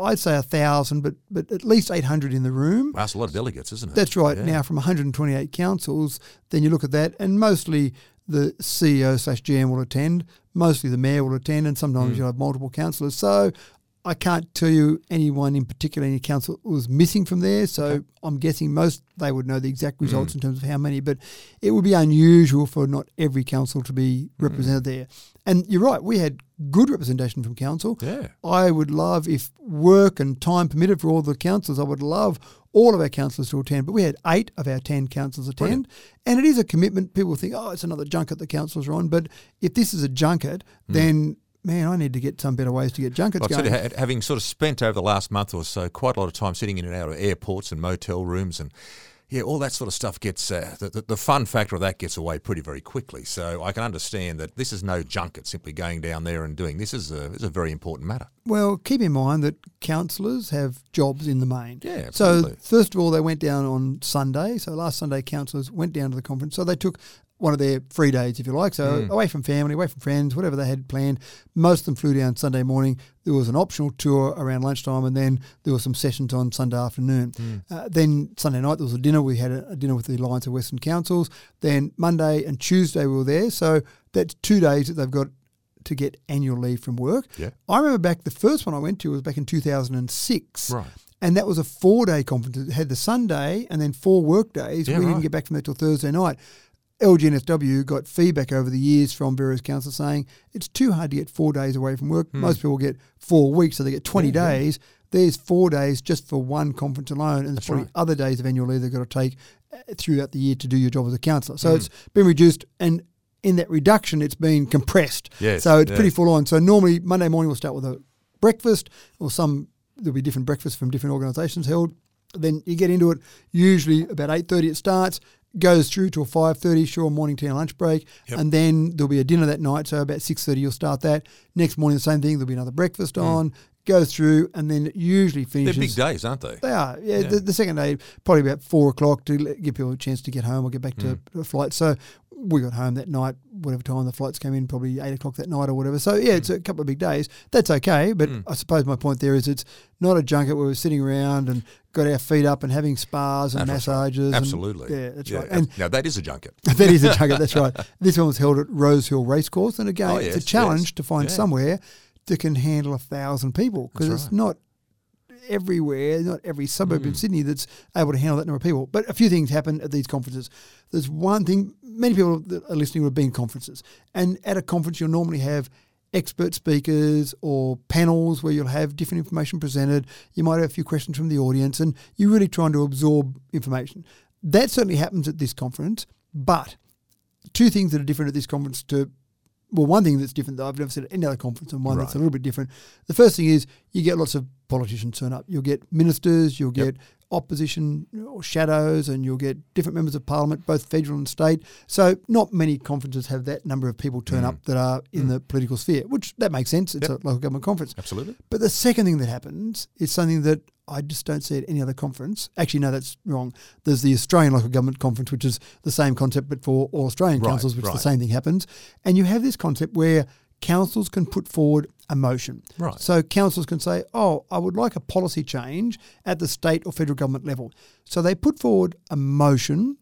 C: I'd say, a thousand, but but at least 800 in the room.
B: Wow, that's a lot of delegates, isn't it?
C: That's right.
B: Yeah.
C: Now, from 128 councils, then you look at that, and mostly the CEO slash GM will attend. Mostly the mayor will attend, and sometimes mm. you'll have multiple councillors. So I can't tell you anyone in particular, any council was missing from there. So I'm guessing most they would know the exact hmm. results in terms of how many, but it would be unusual for not every council to be hmm. represented there. And you're right, we had good representation from council.
B: Yeah.
C: I would love, if work and time permitted for all the councillors, I would love all of our councillors to attend. But we had eight of our 10 councillors attend. And it is a commitment. People think, oh, it's another junket the councillors are on. But if this is a junket, hmm. then, man, I need to get some better ways to get junkets
B: I'll
C: going.
B: having sort of spent over the last month or so quite a lot of time sitting in and out of airports and motel rooms and yeah, all that sort of stuff gets uh, the, the, the fun factor of that gets away pretty very quickly. So I can understand that this is no junket simply going down there and doing this is a, is a very important matter.
C: Well, keep in mind that councillors have jobs in the main.
B: Yeah,
C: So first of all, they went down on Sunday. So last Sunday, councillors went down to the conference. So they took one of their free days, if you like. So
B: Mm.
C: away from family, away from friends, whatever they had planned. Most of them flew down Sunday morning. There was an optional tour around lunchtime, and then there were some sessions on Sunday afternoon.
B: Mm.
C: Uh, then Sunday night there was a dinner. We had a, a dinner with the Alliance of Western Councils. Then Monday and Tuesday we were there. So that's two days that they've got to get annual leave from work.
B: Yeah.
C: I remember back the first one I went to was back in 2006.
B: Right.
C: And that was a four day conference. It had the Sunday and then four work days.
B: Yeah,
C: we
B: right.
C: didn't get back from that till Thursday night. LGNSW got feedback over the years from various councils saying it's too hard to get four days away from work. Most people get four weeks, so they get 20
B: Hmm. Yeah, yeah.
C: days. There's four days just for one conference alone, and there's
B: That's
C: probably
B: right.
C: other days of annual leave they've got to take uh, throughout the year to do your job as a councillor. So it's been reduced, and in that reduction, it's been compressed.
B: Yes,
C: So it's pretty full on. So normally Monday morning we'll start with a breakfast, or some there'll be different breakfasts from different organisations held. Then you get into it. Usually about eight thirty it starts, goes through till five thirty. Sure, morning tea and lunch break,
B: Yep.
C: and then there'll be a dinner that night. So about six thirty you'll start that. Next morning the same thing. There'll be another breakfast on. Goes through, and then it usually
B: Hmm. They're
C: finishes.
B: big days, aren't they?
C: They are. Yeah,
B: Yeah.
C: The, the second day, probably about four o'clock to give people a chance to get home or get back to the flight. So we got home that night, whatever time the flights came in, probably eight o'clock that night or whatever. So yeah, it's hmm. a couple of big days. That's okay. But hmm. I suppose my point there is it's not a junket where we're sitting around and got our feet up and having spas and
B: That's right.
C: massages. and-
B: Absolutely.
C: yeah, that's
B: Yeah,
C: right. And
B: now that is a junket. [LAUGHS]
C: that is a junket. That's right. [LAUGHS] This one was held at Rosehill Racecourse, and again,
B: Oh,
C: it's a challenge
B: yes.
C: to find
B: Yeah.
C: somewhere that can handle a thousand people because
B: That's
C: it's not everywhere, not every suburb
B: Mm.
C: in Sydney that's able to handle that number of people. But a few things happen at these conferences. There's one thing: many people that are listening will have been conferences, and at a conference you'll normally have expert speakers or panels where you'll have different information presented. You might have a few questions from the audience, and you're really trying to absorb information. That certainly happens at this conference, but two things that are different at this conference to well, one thing that's different that I've never seen at any other conference, and one that's a little bit different. The first thing is you get lots of politicians turn up. You'll get ministers, you'll
B: Yep.
C: get opposition or shadows, and you'll get different members of parliament, both federal and state. So not many conferences have that number of people turn
B: Mm.
C: up that are in the political sphere, which that makes sense. It's
B: Yep.
C: a local government conference.
B: Absolutely.
C: But the second thing that happens is something that I just don't see at any other conference. Actually, no, that's wrong. There's the Australian Local Government Conference, which is the same concept but for all Australian
B: Right,
C: councils, which
B: right.
C: the same thing happens. And you have this concept where councils can put forward a motion.
B: Right.
C: So councils can say, "Oh, I would like a policy change at the state or federal government level." So they put forward a motion,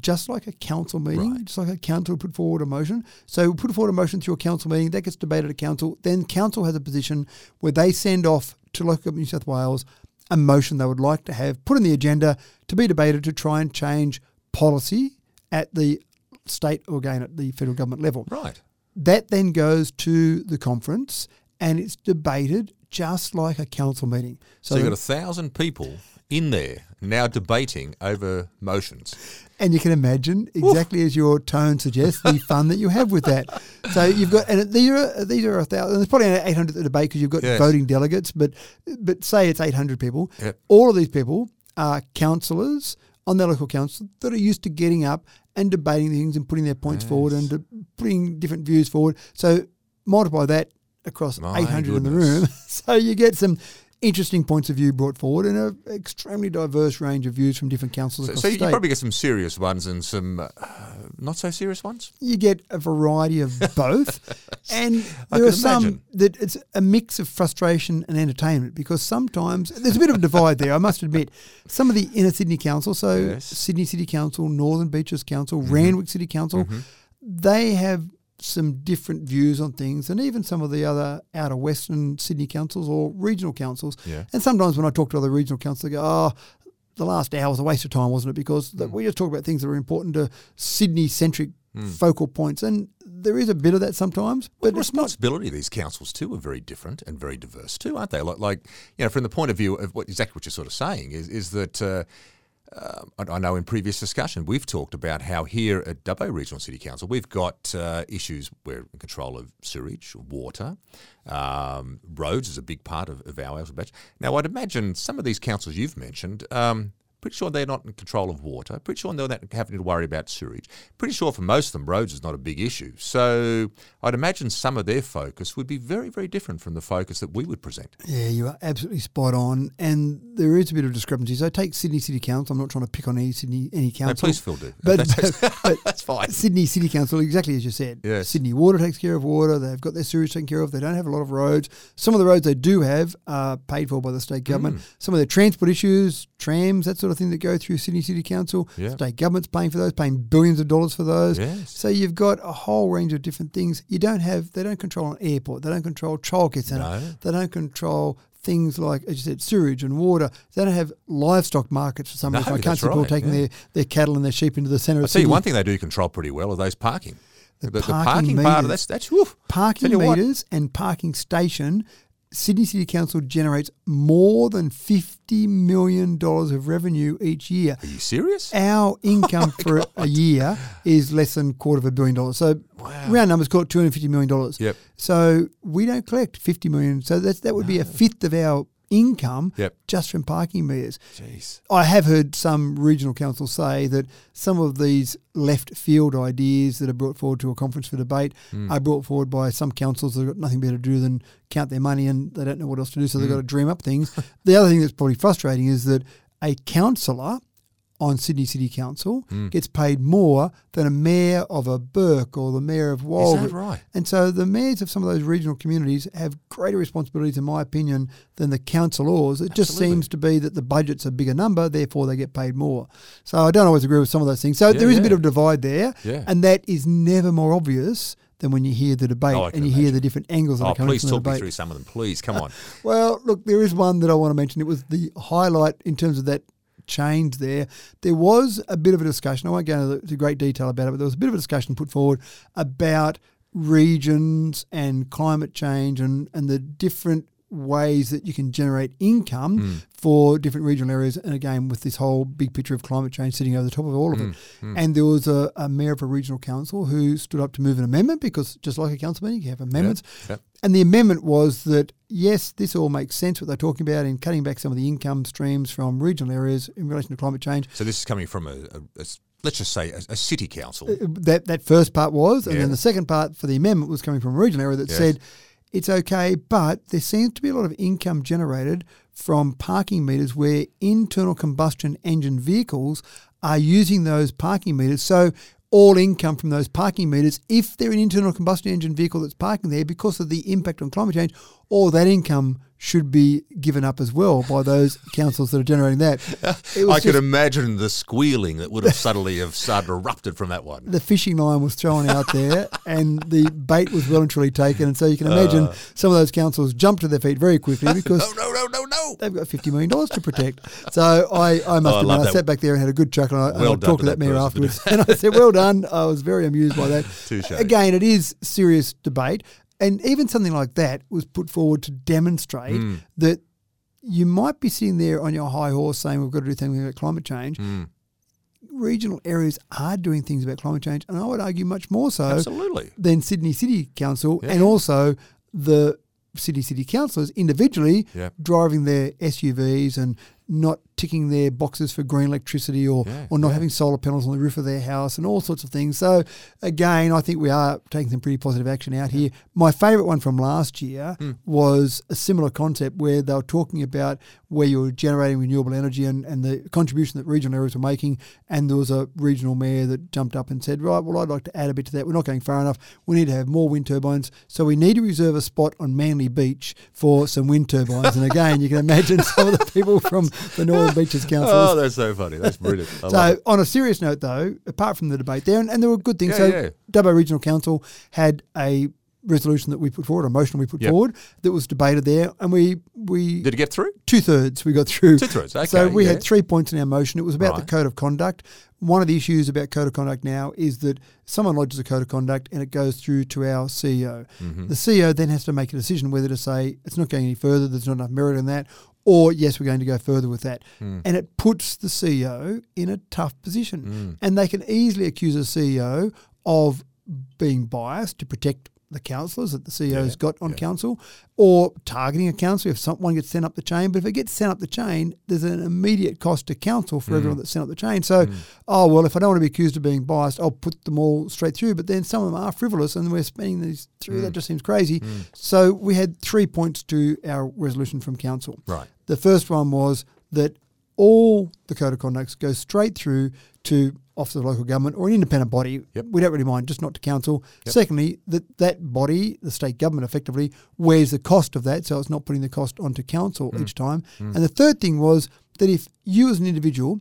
C: just like a council meeting,
B: Right.
C: just like a council put forward a motion. So we put forward a motion through a council meeting that gets debated at council. Then council has a position where they send off to local New South Wales a motion they would like to have put on the agenda to be debated to try and change policy at the state or again at the federal government level.
B: Right.
C: That then goes to the conference and it's debated just like a council meeting.
B: So, you've got a thousand people in there now debating over motions.
C: and you can imagine exactly as your tone suggests the [LAUGHS] fun that you have with that. So you've got and these are these are a thousand. There's probably eight hundred debate because you've got
B: Yes.
C: voting delegates, but but say it's eight hundred people.
B: Yep.
C: All of these people are councillors on their local council that are used to getting up and debating things and putting their points forward and de- putting different views forward. So multiply that across
B: My
C: 800 in the room. [LAUGHS] So you get some interesting points of view brought forward and an extremely diverse range of views from different councils
B: So, so you probably get some serious ones and some uh, not so serious ones.
C: you get a variety of [LAUGHS] both. and there are some
B: imagine.
C: that it's a mix of frustration and entertainment because sometimes there's a bit of a divide there, I must admit. Some of the inner Sydney council, so
B: Yes.
C: Sydney City Council, Northern Beaches Council,
B: Mm-hmm.
C: Randwick City Council, they have some different views on things and even some of the other outer western Sydney councils or regional councils.
B: Yeah.
C: And sometimes when I talk to other regional councils, they go, oh, the last hour was a waste of time, wasn't it? Because the, hmm. we just talk about things that are important to Sydney centric hmm. focal points. And there is a bit of that sometimes, but
B: the
C: it's not.
B: responsibility of these councils too are very different and very diverse too, aren't they? Like, like you know, from the point of view of what exactly what you're sort of saying is is that. Uh, uh, I know in previous discussion we've talked about how here at Dubbo Regional City Council we've got uh, issues where in control of sewage, water, um, roads is a big part of, of our alphabet. Now I'd imagine some of these councils you've mentioned um, Pretty sure they're not in control of water. Pretty sure they're not having to worry about sewage. Pretty sure for most of them, roads is not a big issue. So I'd imagine some of their focus would be very, very different from the focus that we would present.
C: Yeah, you are absolutely spot on, and there is a bit of discrepancy. So take Sydney City Council. I'm not trying to pick on any Sydney any
B: No,
C: council.
B: please, Phil, do. [LAUGHS]
C: But, [LAUGHS]
B: that's,
C: but, but [LAUGHS]
B: that's fine.
C: Sydney City Council, exactly as you said.
B: Yes.
C: Sydney Water takes care of water. They've got their sewage taken care of. They don't have a lot of roads. Some of the roads they do have are paid for by the state government.
B: Mm.
C: Some of their transport issues, trams, that sort of thing that go through Sydney City Council.
B: Yeah.
C: State government's paying for those, paying billions of dollars for those.
B: Yes.
C: So you've got a whole range of different things. You don't have, they don't control an airport. They don't control childcare centre.
B: No.
C: They don't control things like, as you said, sewage and water. They don't have livestock markets for some
B: No,
C: reason. I can't see people taking
B: yeah.
C: their, their cattle and their sheep into the centre
B: I'll
C: of
B: tell you
C: Sydney.
B: one thing they do control pretty well are those parking.
C: The
B: the,
C: parking
B: parking part of that's that's woof.
C: parking meters and parking station, Sydney City Council generates more than $50 million of revenue each year.
B: Are you serious?
C: Our [LAUGHS] oh income for a year is less than a quarter of a billion dollars. So round numbers, call it $250 million.
B: Yep.
C: So we don't collect 50 million. So that's, that would be a fifth of our income
B: Yep.
C: just from parking meters.
B: Jeez.
C: I have heard some regional councils say that some of these left field ideas that are brought forward to a conference for debate
B: Hmm.
C: are brought forward by some councils that have got nothing better to do than count their money and they don't know what else to do, so they've
B: Hmm.
C: got to dream up things. [LAUGHS] the other thing that's probably frustrating is that a councillor on Sydney City Council
B: Hmm.
C: gets paid more than a mayor of a Bourke or the mayor of Walgett.
B: right?
C: And so the mayors of some of those regional communities have greater responsibilities, in my opinion, than the councillors. It just seems to be that the budget's a bigger number, therefore they get paid more. So I don't always agree with some of those things. So
B: Yeah,
C: there is a bit
B: yeah.
C: of divide there,
B: Yeah.
C: and that is never more obvious than when you hear the debate
B: Oh,
C: and you hear the different angles that
B: Oh,
C: are coming
B: please
C: from the
B: talk me
C: debate.
B: through some of them, please. Come on. [LAUGHS]
C: Well, look, there is one that I want to mention. It was the highlight in terms of that change there. There was a bit of a discussion. I won't go into the- great detail about it, but there was a bit of a discussion put forward about regions and climate change and, and the different ways that you can generate income
B: Hmm.
C: for different regional areas. And again, with this whole big picture of climate change sitting over the top of all of it.
B: Hmm.
C: And there was a, a mayor of a regional council who stood up to move an amendment because just like a council meeting, you have amendments.
B: Yep.
C: And the amendment was that, yes, this all makes sense what they're talking about in cutting back some of the income streams from regional areas in relation to climate change.
B: So this is coming from a let's just say a, a city council.
C: Uh, uh, that that first part was, and
B: Yeah.
C: then the second part for the amendment was coming from a regional area that
B: Yes.
C: said it's okay, but there seems to be a lot of income generated from parking meters where internal combustion engine vehicles are using those parking meters. So all income from those parking meters, if they're an internal combustion engine vehicle that's parking there because of the impact on climate change, all that income should be given up as well by those [LAUGHS] councils that are generating that. [LAUGHS]
B: I could imagine the squealing that would have suddenly have [LAUGHS] started erupted from that one.
C: the fishing line was thrown out there and the bait was well and truly taken. And so you can imagine uh. some of those councils jumped to their feet very quickly because
B: No, no, no, no, no.
C: they've got $50 million to protect. So I, I must
B: Oh,
C: admit,
B: love
C: I sat back there and had a good chuckle. And I, and
B: Well
C: I talked
B: to
C: that
B: that
C: mayor afterwards. and I said, well done. I was very amused by that. Again, it is serious debate. And even something like that was put forward to demonstrate
B: Hmm.
C: that you might be sitting there on your high horse saying we've got to do something about climate change.
B: Hmm.
C: Regional areas are doing things about climate change, and I would argue much more so
B: Absolutely.
C: than Sydney City Council
B: Yeah.
C: and also the City City Councillors individually
B: Yeah.
C: driving their SUVs and not ticking their boxes for green electricity or,
B: Yeah,
C: or not
B: yeah.
C: having solar panels on the roof of their house and all sorts of things. So again, I think we are taking some pretty positive action out here. My favourite one from last year
B: Hmm.
C: was a similar concept where they were talking about where you were generating renewable energy and, and the contribution that regional areas were making. And there was a regional mayor that jumped up and said, right, well, I'd like to add a bit to that. We're not going far enough. We need to have more wind turbines. So we need to reserve a spot on Manly Beach for some wind turbines. and again, you can imagine some of the people from the Northern Beaches [LAUGHS] Council
B: Oh, that's so funny. That's brilliant. I
C: so, on a serious note, though, apart from the debate there, and, and there were good things.
B: Yeah,
C: so,
B: yeah.
C: Dubbo Regional Council had a resolution that we put forward, a motion we put
B: Yep.
C: forward that was debated there, and we we
B: Did it get through?
C: two thirds we got through.
B: Two-thirds, okay,
C: so we
B: yeah.
C: had three points in our motion. It was about the code of conduct. One of the issues about code of conduct now is that someone lodges a code of conduct and it goes through to our CEO.
B: Mm-hmm.
C: The CEO then has to make a decision whether to say it's not going any further, there's not enough merit in that, or yes, we're going to go further with that.
B: Hmm.
C: And it puts the CEO in a tough position.
B: Hmm.
C: And they can easily accuse a CEO of being biased to protect the councillors that the CEO's
B: Yeah,
C: got on
B: yeah.
C: council, or targeting a council if someone gets sent up the chain. But if it gets sent up the chain, there's an immediate cost to council for
B: Mm.
C: everyone that's sent up the chain. So, oh well, if I don't want to be accused of being biased, I'll put them all straight through. But then some of them are frivolous, and we're spending these through.
B: Mm.
C: That just seems crazy. So we had three points to our resolution from council.
B: Right.
C: The first one was that all the code of conducts go straight through to Office of Local Government or an independent body.
B: Yep.
C: We don't really mind, just not to council. Secondly, that that body, the state government, effectively wears the cost of that, so it's not putting the cost onto council
B: Mm.
C: each time. And the third thing was that if you as an individual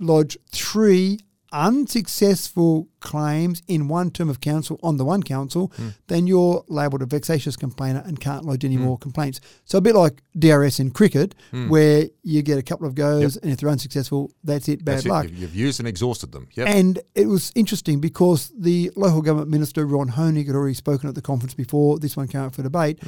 C: lodge three unsuccessful claims in one term of council on the one council,
B: Hmm.
C: then you're labelled a vexatious complainer and can't lodge any more complaints. So a bit like DRS in cricket,
B: Hmm.
C: where you get a couple of goes, and if they're unsuccessful, that's it, bad
B: That's
C: luck.
B: You've- You've used and exhausted them. Yep.
C: And it was interesting because the local government minister, Ron Hoenig, had already spoken at the conference before this one came up for debate.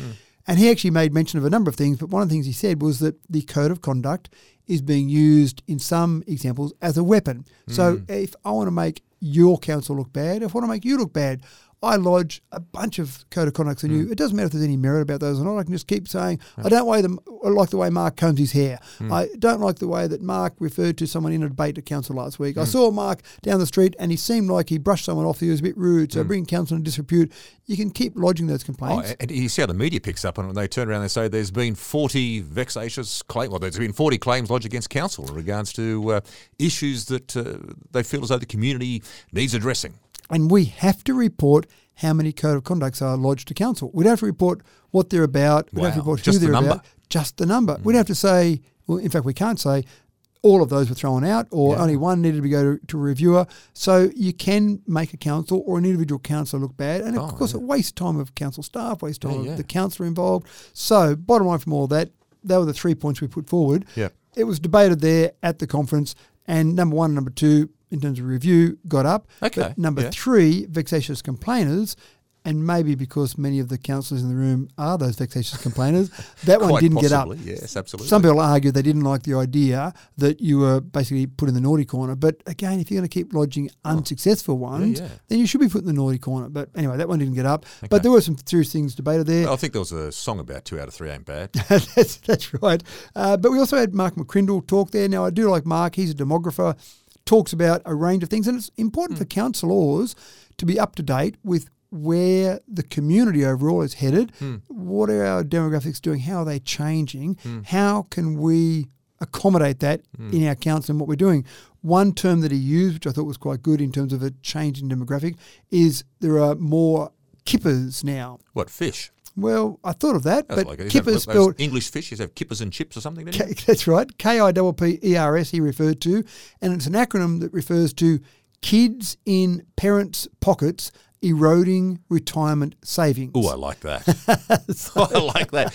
C: And he actually made mention of a number of things, but one of the things he said was that the code of conduct is being used in some examples as a weapon. So hmm. if I want to make your council look bad, if I want to make you look bad, I lodge a bunch of code of conducts on you. It doesn't matter if there's any merit about those or not. I can just keep saying, I don't like, them, I like the way Mark combs his hair. I don't like the way that Mark referred to someone in a debate at council last week. I saw Mark down the street and he seemed like he brushed someone off. He was a bit rude. So bring council into disrepute. You can keep lodging those
B: Oh,
C: complaints.
B: and you see how the media picks up on it when they turn around and say there's been 40 vexatious claims, well, there's been 40 claims lodged against council in regards to uh, issues that uh, they feel as though the community needs addressing.
C: And we have to report how many code of conducts are lodged to council. We don't have to report what they're about. We don't have to report
B: Just
C: who
B: the
C: they're
B: number. Mm.
C: about. Just the number. We don't have to say. Well, in fact, we can't say all of those were thrown out, or
B: Yeah.
C: only one needed to go to, to a reviewer. So you can make a council or an individual councillor look bad, and of
B: Oh,
C: course,
B: yeah.
C: it wastes time of council staff, wastes time
B: Yeah,
C: of the councillor involved. So, bottom line from all that, they were the three points we put forward.
B: Yeah.
C: It was debated there at the conference, and number one, number two, in terms of review, got up.
B: Okay,
C: But number
B: yeah.
C: three, vexatious complainers, and maybe because many of the councillors in the room are those vexatious complainers, [LAUGHS] that one didn't
B: possibly,
C: get up.
B: Yes, absolutely.
C: Some people argue they didn't like the idea that you were basically put in the naughty corner. But again, if you're going to keep lodging unsuccessful ones,
B: Oh. yeah.
C: then you should be put in the naughty corner. But anyway, that one didn't get up.
B: Okay.
C: But there were some serious things debated there.
B: I think there was a song about two out of three ain't bad. [LAUGHS]
C: that's, that's right. Uh, but we also had Mark McCrindle talk there. Now, I do like Mark. He's a demographer, talks about a range of things. And it's important for hmm. councillors to be up to date with where the community overall is headed. Hmm. What are our demographics doing? How are they changing? Hmm. How can we accommodate that in our council and what we're doing? One term that he used, which I thought was quite good in terms of a change in demographic, is there are more kippers now.
B: What, fish?
C: Well, I thought of that,
B: That's
C: but
B: like
C: kippers spelled
B: English fish, you have kippers and chips or something, didn't you?
C: K- [LAUGHS] that's right. K I P P E R S. He referred to, and it's an acronym that refers to kids in parents' pockets eroding retirement savings.
B: Oh, I like that. [LAUGHS] I like that.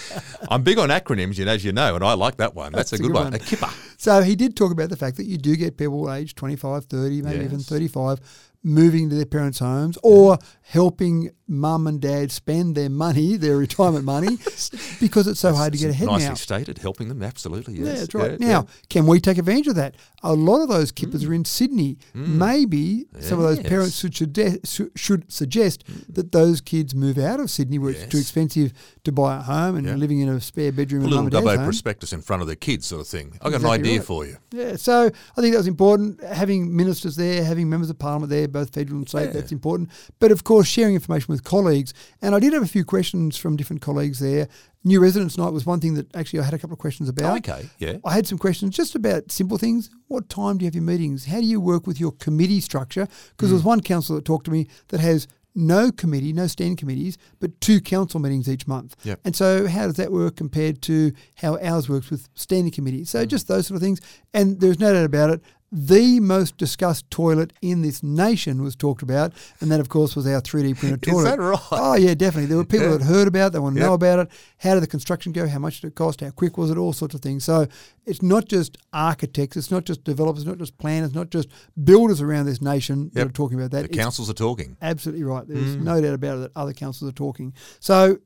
B: I'm big on acronyms, you know, as you know, and I like that one. That's,
C: That's
B: a good
C: good
B: one.
C: one.
B: A kipper.
C: So he did talk about the fact that you do get people aged 25, 30, maybe even 35 moving to their parents' homes or helping mum and dad spend their money, their retirement money, [LAUGHS] because it's so hard to get ahead
B: Nicely
C: now.
B: Nicely stated, helping them, absolutely. Yes.
C: Yeah, that's right.
B: Yeah,
C: now,
B: yeah. Mm.
C: can we take advantage of that? A lot of those kippers are in Sydney. Maybe some of those parents should, suggest- should suggest that those kids move out of Sydney where it's too expensive to buy a home and
B: Yeah.
C: living in a spare bedroom
B: a little
C: mum and dad's
B: Dubbo
C: home.
B: prospectus in front of the kids, sort of thing. I've got
C: Exactly
B: an idea
C: right.
B: for you.
C: Yeah, so I think that was important. Having ministers there, having members of parliament there, both federal and state,
B: Yeah.
C: that's important. But of course, sharing information with colleagues. And I did have a few questions from different colleagues there. New Residents Night was one thing that actually I had a couple of questions about.
B: Oh, okay, yeah.
C: I had some questions just about simple things. What time do you have your meetings? How do you work with your committee structure? Because there was hmm. one council that talked to me that has no committee, no standing committees, but two council meetings each month.
B: Yep.
C: And so, how does that work compared to how ours works with standing committees? So, hmm. just those sort of things. And there's no doubt about it. The most discussed toilet in this nation was talked about, and that, of course, was our 3D printed [LAUGHS]
B: Is
C: toilet.
B: that right?
C: Oh, yeah, definitely. There were people
B: Yeah.
C: that heard about it, they want to
B: Yep.
C: know about it. How did the construction go? How much did it cost? How quick was it? All sorts of things. So it's not just architects, it's not just developers, not just planners, not just builders around this nation that are talking about that.
B: The
C: It's
B: councils are talking.
C: absolutely right. There's
B: Mm.
C: no doubt about it that other councils are talking. So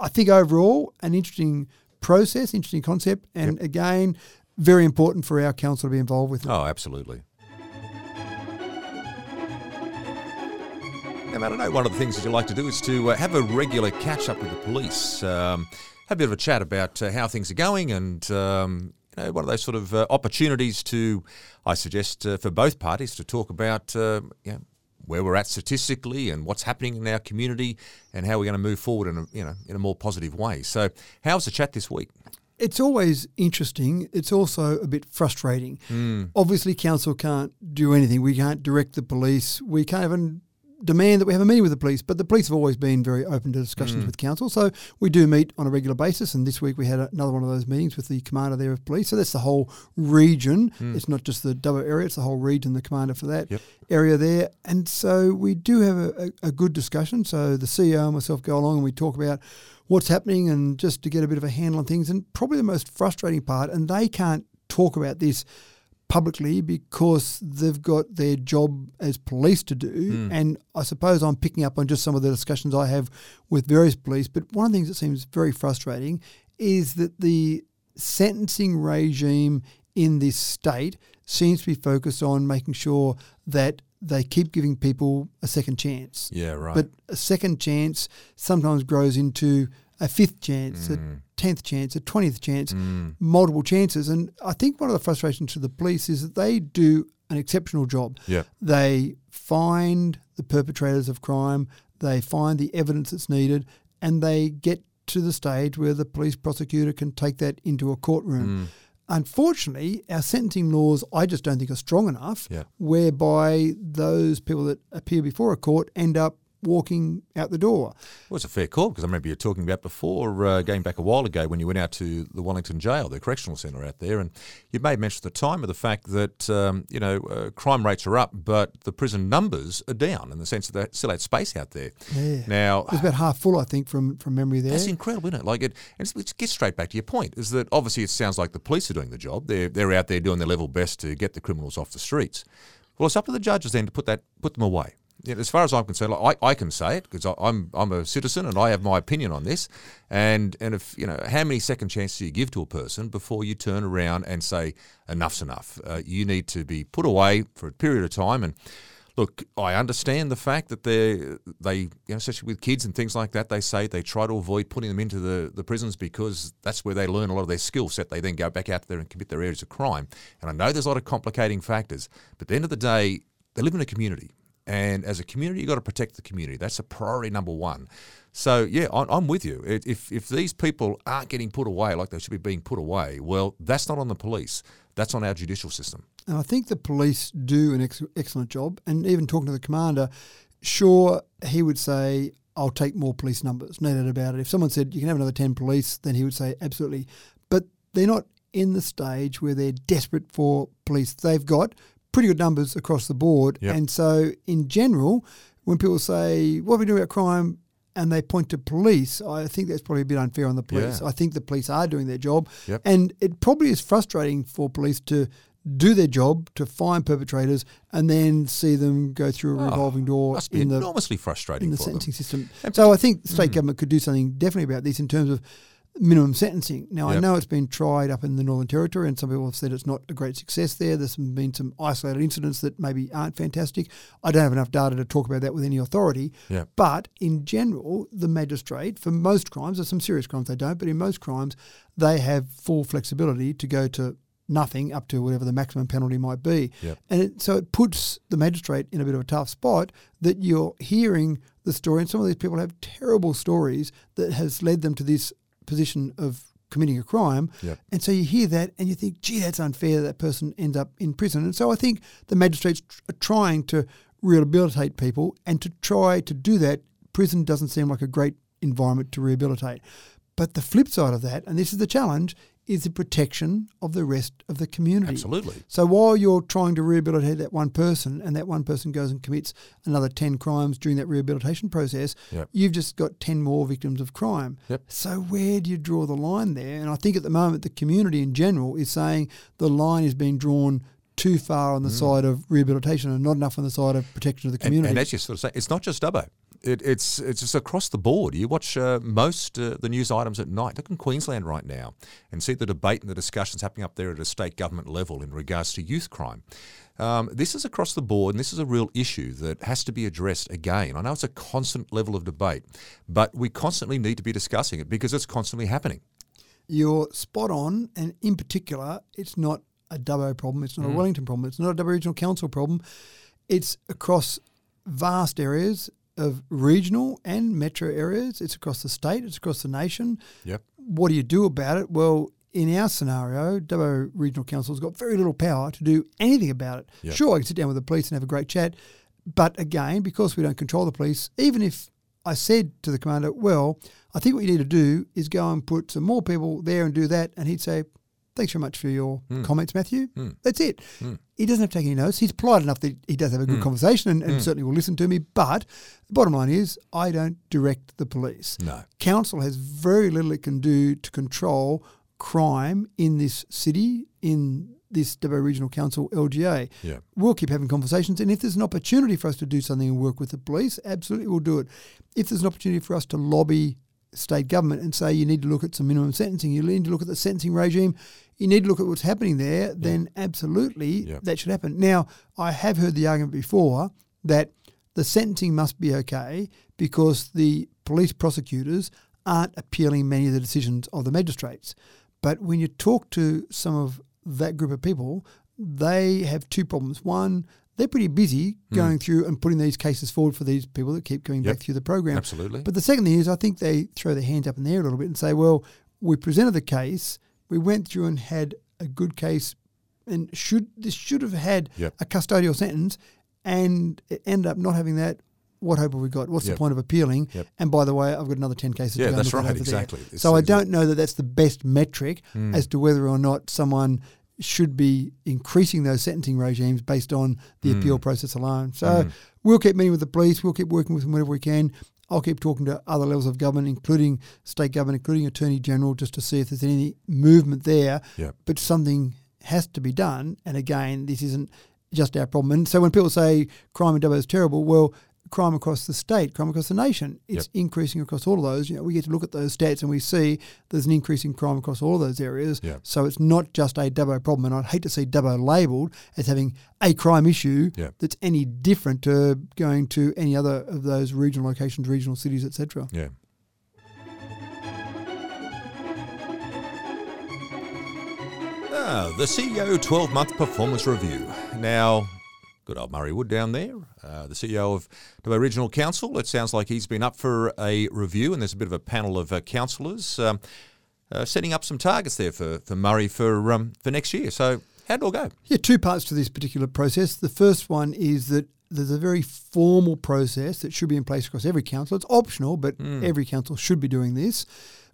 C: I think overall, an interesting process, interesting concept, and again, very important for our council to be involved with. it.
B: Oh, absolutely. Matt, I know one of the things that you like to do is to uh, have a regular catch up with the police, um, have a bit of a chat about uh, how things are going, and um, you know, one of those sort of uh, opportunities to, I suggest, uh, for both parties to talk about uh, you know, where we're at statistically and what's happening in our community and how we're going to move forward in a, you know, in a more positive way. So, how's the chat this week?
C: It's always interesting. It's also a bit frustrating.
B: Mm.
C: Obviously, council can't do anything. We can't direct the police. We can't even demand that we have a meeting with the police. But the police have always been very open to discussions
B: Mm.
C: with council. So we do meet on a regular basis. And this week we had another one of those meetings with the commander there of police. So that's the whole region. It's not just the Dubbo area, it's the whole region, the commander for that
B: Yep.
C: area there. And so we do have a, a, a good discussion. So the CEO and myself go along and we talk about what's happening and just to get a bit of a handle on things. And probably the most frustrating part, and they can't talk about this publicly because they've got their job as police to do. Hmm. And I suppose I'm picking up on just some of the discussions I have with various police. But one of the things that seems very frustrating is that the sentencing regime in this state seems to be focused on making sure that they keep giving people a second chance.
B: Yeah, right.
C: But a second chance sometimes grows into a fifth chance, a mm. tenth chance, a twentieth chance, mm. multiple chances. And I think one of the frustrations to the police is that they do an exceptional job.
B: Yeah.
C: They find the perpetrators of crime, they find the evidence that's needed, and they get to the stage where the police prosecutor can take that into a courtroom. Mm. Unfortunately, our sentencing laws, I just don't think are strong enough,
B: Yeah.
C: whereby those people that appear before a court end up walking out the door.
B: Well, it's a fair call because I remember you were talking about before, uh, going back a while ago when you went out to the Wellington Jail, the correctional centre out there, and you made mention at the time of the fact that um, you know uh, crime rates are up, but the prison numbers are down in the sense that they still had space out there.
C: Yeah.
B: Now,
C: it's about half full, I think, from, from memory there.
B: that's incredible, isn't it? Like it, and it's, let's get straight back to your point. Is that obviously it sounds like the police are doing the job. They're they're out there doing their level best to get the criminals off the streets. Well, it's up to the judges then to put that put them away. Know, as far as I'm concerned, like, I, I can say it because I'm I'm a citizen and I have my opinion on this. And and if you know how many second chances do you give to a person before you turn around and say enough's enough? Uh, you need to be put away for a period of time and. Look, I understand the fact that they they you know, especially with kids and things like that, they say they try to avoid putting them into the, the prisons because that's where they learn a lot of their skill set. They then go back out there and commit their areas of crime. And I know there's a lot of complicating factors, but at the end of the day, they live in a community. And as a community, you've got to protect the community. That's a priority number one. So, yeah, I'm, with you. If- If, if these people aren't getting put away like they should be being put away, well, that's not on the police. That's on our judicial system.
C: And I think the police do an ex- excellent job. And even talking to the commander, sure, he would say, I'll take more police numbers, no doubt about it. If someone said you can have another 10 police, then he would say, absolutely. But they're not in the stage where they're desperate for police. They've got pretty good numbers across the board.
B: Yep.
C: And so, in general, when people say, What are we doing about crime? and they point to police, I think that's probably a bit unfair on the police.
B: Yeah.
C: I think the police are doing their job.
B: Yep.
C: And it probably is frustrating for police to do their job, to find perpetrators, and then see them go through a oh, revolving door
B: Oh, Must be
C: in the
B: enormously frustrating
C: in the
B: for them.
C: sentencing system. So I think the state hmm. government could do something definitely about this in terms of minimum sentencing. Now I know it's been tried up in the Northern Territory, and some people have said it's not a great success there. There's been some isolated incidents that maybe aren't fantastic. I don't have enough data to talk about that with any authority.
B: Yep.
C: But in general, the magistrate for most crimes, there's some serious crimes they don't, but in most crimes, they have full flexibility to go to nothing up to whatever the maximum penalty might be.
B: Yep.
C: And it, so it puts the magistrate in a bit of a tough spot that you're hearing the story, and some of these people have terrible stories that has led them to this position of committing a crime.
B: Yep.
C: And so you hear that and you think, gee, that's unfair that that person ends up in prison. And so I think the magistrates tr- are trying to rehabilitate people, and to try to do that, prison doesn't seem like a great environment to rehabilitate. But the flip side of that, and this is the challenge, is the protection of the rest of the community.
B: Absolutely.
C: So while you're trying to rehabilitate that one person and that one person goes and commits another 10 crimes during that rehabilitation process,
B: Yep.
C: you've just got 10 more victims of crime.
B: Yep.
C: So where do you draw the line there? And I think at the moment the community in general is saying the line is being drawn too far on the side of rehabilitation and not enough on the side of protection of the
B: Mm. And,
C: community.
B: and as you sort of say, it's not just Dubbo. It, it's it's just across the board. You watch uh, most uh, the news items at night. Look in Queensland right now and see the debate and the discussions happening up there at a state government level in regards to youth crime. Um, this is across the board, and this is a real issue that has to be addressed again. I know it's a constant level of debate, but we constantly need to be discussing it because it's constantly happening.
C: You're spot on, and in particular, it's not a Dubbo problem. It's not
B: Mm.
C: a Wellington problem. It's not a Dubbo Regional Council problem. It's across vast areas of regional and metro areas. It's across the state. It's across the nation.
B: Yep.
C: What do you do about it? Well, in our scenario, Dubbo Regional Council's got very little power to do anything about it.
B: Yeah.
C: Sure, I can sit down with the police and have a great chat, but again, because we don't control the police, even if I said to the commander, "Well, I think what you need to do is go and put some more people there and do that," and he'd say, "Thanks very much for your hmm. comments, Matthew. Hmm. That's it." Hmm. He doesn't have to take any notes. He's polite enough that he does have a good conversation and, and certainly will listen to me. But the bottom line is, I don't direct the police.
B: No.
C: Council has very little it can do to control crime in this city, in this Dubbo Regional Council LGA.
B: Yeah.
C: We'll keep having conversations, and if there's an opportunity for us to do something and work with the police, absolutely we'll do it. If there's an opportunity for us to lobby state government and say you need to look at some minimum sentencing, you need to look at the sentencing regime, you need to look at what's happening there, then absolutely
B: Yeah.
C: that should happen. Now, I have heard the argument before that the sentencing must be okay because the police prosecutors aren't appealing many of the decisions of the magistrates. But when you talk to some of that group of people, they have two problems. One, they're pretty busy going through and putting these cases forward for these people that keep coming
B: Yep.
C: back through the program.
B: Absolutely.
C: But the second thing is, I think they throw their hands up in the air a little bit and say, well, we presented the case, we went through and had a good case, and should this should have had
B: Yep.
C: a custodial sentence, and it ended up not having that. What hope have we got? What's
B: Yep.
C: the point of appealing? And by the way, I've got another ten cases.
B: Yeah,
C: to go
B: that's right,
C: there.
B: exactly. It's-
C: So I don't know that that's the best metric
B: Hmm.
C: as to whether or not someone should be increasing those sentencing regimes based on the
B: Hmm.
C: appeal process alone. So we'll keep meeting with the police. We'll keep working with them whenever we can. I'll keep talking to other levels of government, including state government, including Attorney General, just to see if there's any movement there.
B: Yep.
C: But something has to be done. And again, this isn't just our problem. And so when people say crime in Dubbo is terrible, well, crime across the state, crime across the nation, it's increasing across all of those. You know, we get to look at those stats and we see there's an increase in crime across all of those areas.
B: Yep.
C: So it's not just a Dubbo problem. And I'd hate to see Dubbo labelled as having a crime issue
B: Yep.
C: that's any different to going to any other of those regional locations, regional cities, etc.
B: Yeah. Ah, the CEO 12 month performance review. Now, good old Murray Wood down there, uh, the CEO of the Regional Council. It sounds like he's been up for a review, and there's a bit of a panel of uh, councillors um, uh, setting up some targets there for, for Murray for, um, for next year. So, how'd it all go?
C: Yeah, two parts to this particular process. The first one is that there's a very formal process that should be in place across every council. It's optional, but every council should be doing this,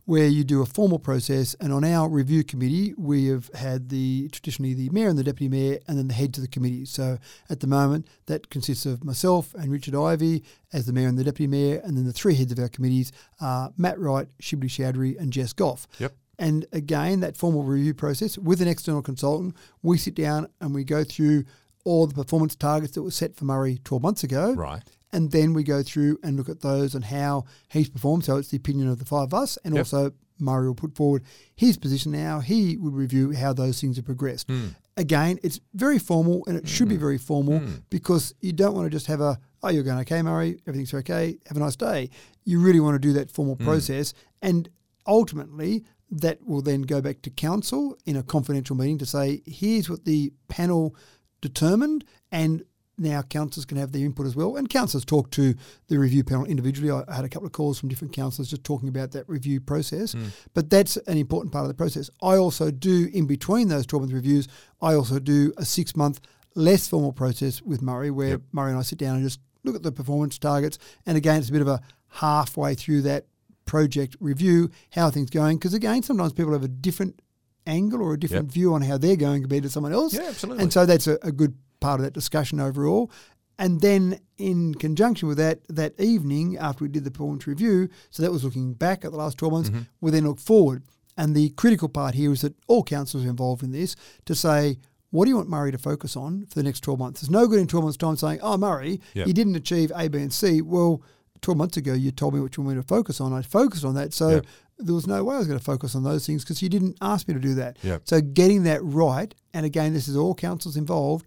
C: where you do a formal process. And on our review committee, we have had the traditionally the mayor and the deputy mayor, and then the heads of the committee. So at the moment, that consists of myself and Richard Ivey as the mayor and the deputy mayor, and then the three heads of our committees are Matt Wright, Shibli Chowdhury, and Jess Gough.
B: Yep.
C: And again, that formal review process with an external consultant, we sit down and we go through all the performance targets that were set for Murray 12 months ago.
B: Right.
C: And then we go through and look at those and how he's performed. So it's the opinion of the five of us. And
B: Yep.
C: also, Murray will put forward his position now. He would review how those things have progressed.
B: Hmm.
C: Again, it's very formal and it should be hmm. very formal hmm. because you don't want to just have a, oh, you're going okay, Murray, everything's okay, have a nice day. You really want to do that formal hmm. process. And ultimately, that will then go back to council in a confidential meeting to say, here's what the panel determined, and now councillors can have their input as well. And councillors talk to the review panel individually. I had a couple of calls from different councillors just talking about that review process. Hmm. But that's an important part of the process. I also do, in between those 12 month reviews, I also do a six month less formal process with Murray where
B: Yep.
C: Murray and I sit down and just look at the performance targets. And again, it's a bit of a halfway through that project review, how are things going. Because again, sometimes people have a different angle or a different
B: Yep.
C: view on how they're going compared to someone else.
B: Yeah, absolutely.
C: And so that's a, a good part of that discussion overall. And then in conjunction with that, that evening after we did the performance review, so that was looking back at the last 12 months,
B: Mm-hmm.
C: we then look forward. And the critical part here is that all councils are involved in this to say, what do you want Murray to focus on for the next 12 months? There's no good in 12 months' time saying, oh, Murray,
B: Yep.
C: you didn't achieve A, B, and C. Well, 12 months ago, you told me what you wanted me to focus on. I focused on that. So
B: Yeah.
C: there was no way I was going to focus on those things because you didn't ask me to do that.
B: Yeah.
C: So getting that right, and again, this is all councils involved,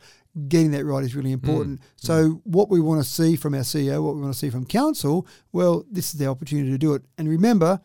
C: getting that right is really mm. important. Mm. So what we want to see from our CEO, what we want to see from council, well, this is the opportunity to do it. And remember,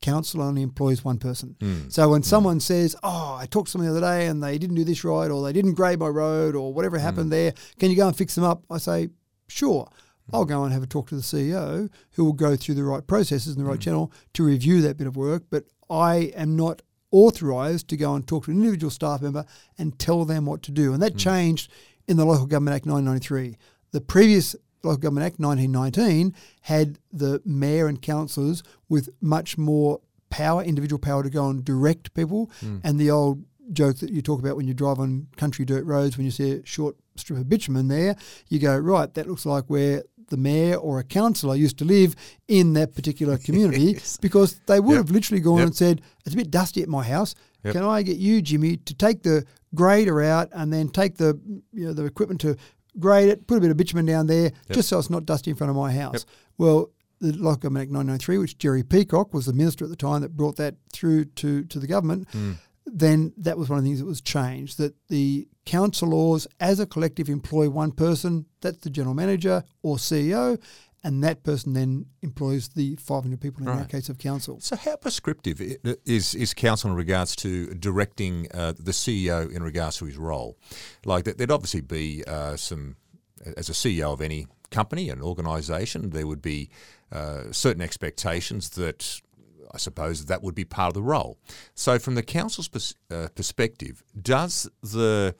C: council only employs one person. Mm. So when someone says, "Oh, I talked to someone the other day and they didn't do this right, or they didn't grade my road, or whatever happened there, can you go and fix them up?" I say, "Sure." I'll go and have a talk to the CEO who will go through the right processes and the right channel to review that bit of work. But I am not authorised to go and talk to an individual staff member and tell them what to do. And that changed in the Local Government Act 1993. The previous Local Government Act 1919 had the mayor and councillors with much more power, individual power to go and direct people. Hmm. And the old joke that you talk about when you drive on country dirt roads, when you see a short strip of bitumen there, you go, right, that looks like where the mayor or a councillor used to live in that particular [LAUGHS] community because they would
B: Yep.
C: have literally gone
B: Yep.
C: and said, it's a bit dusty at my house.
B: Yep.
C: Can I get you, Jimmy, to take the grader out and then take the you know the equipment to grade it, put a bit of bitumen down there, just so it's not dusty in front of my house. Well, the Act 1993, which Gerry Peacocke was the minister at the time that brought that through to, to the government, hmm. then that was one of the things that was changed. That the council laws, as a collective, employ one person, that's the general manager or CEO, and that person then employs the 500 people in our
B: Right.
C: case of council.
B: So, how prescriptive is is council in regards to directing uh, the CEO in regards to his role? Like, that, there'd obviously be uh, some, as a CEO of any company and organisation, there would be uh, certain expectations that I suppose that would be part of the role. So, from the council's pers- uh, perspective, does the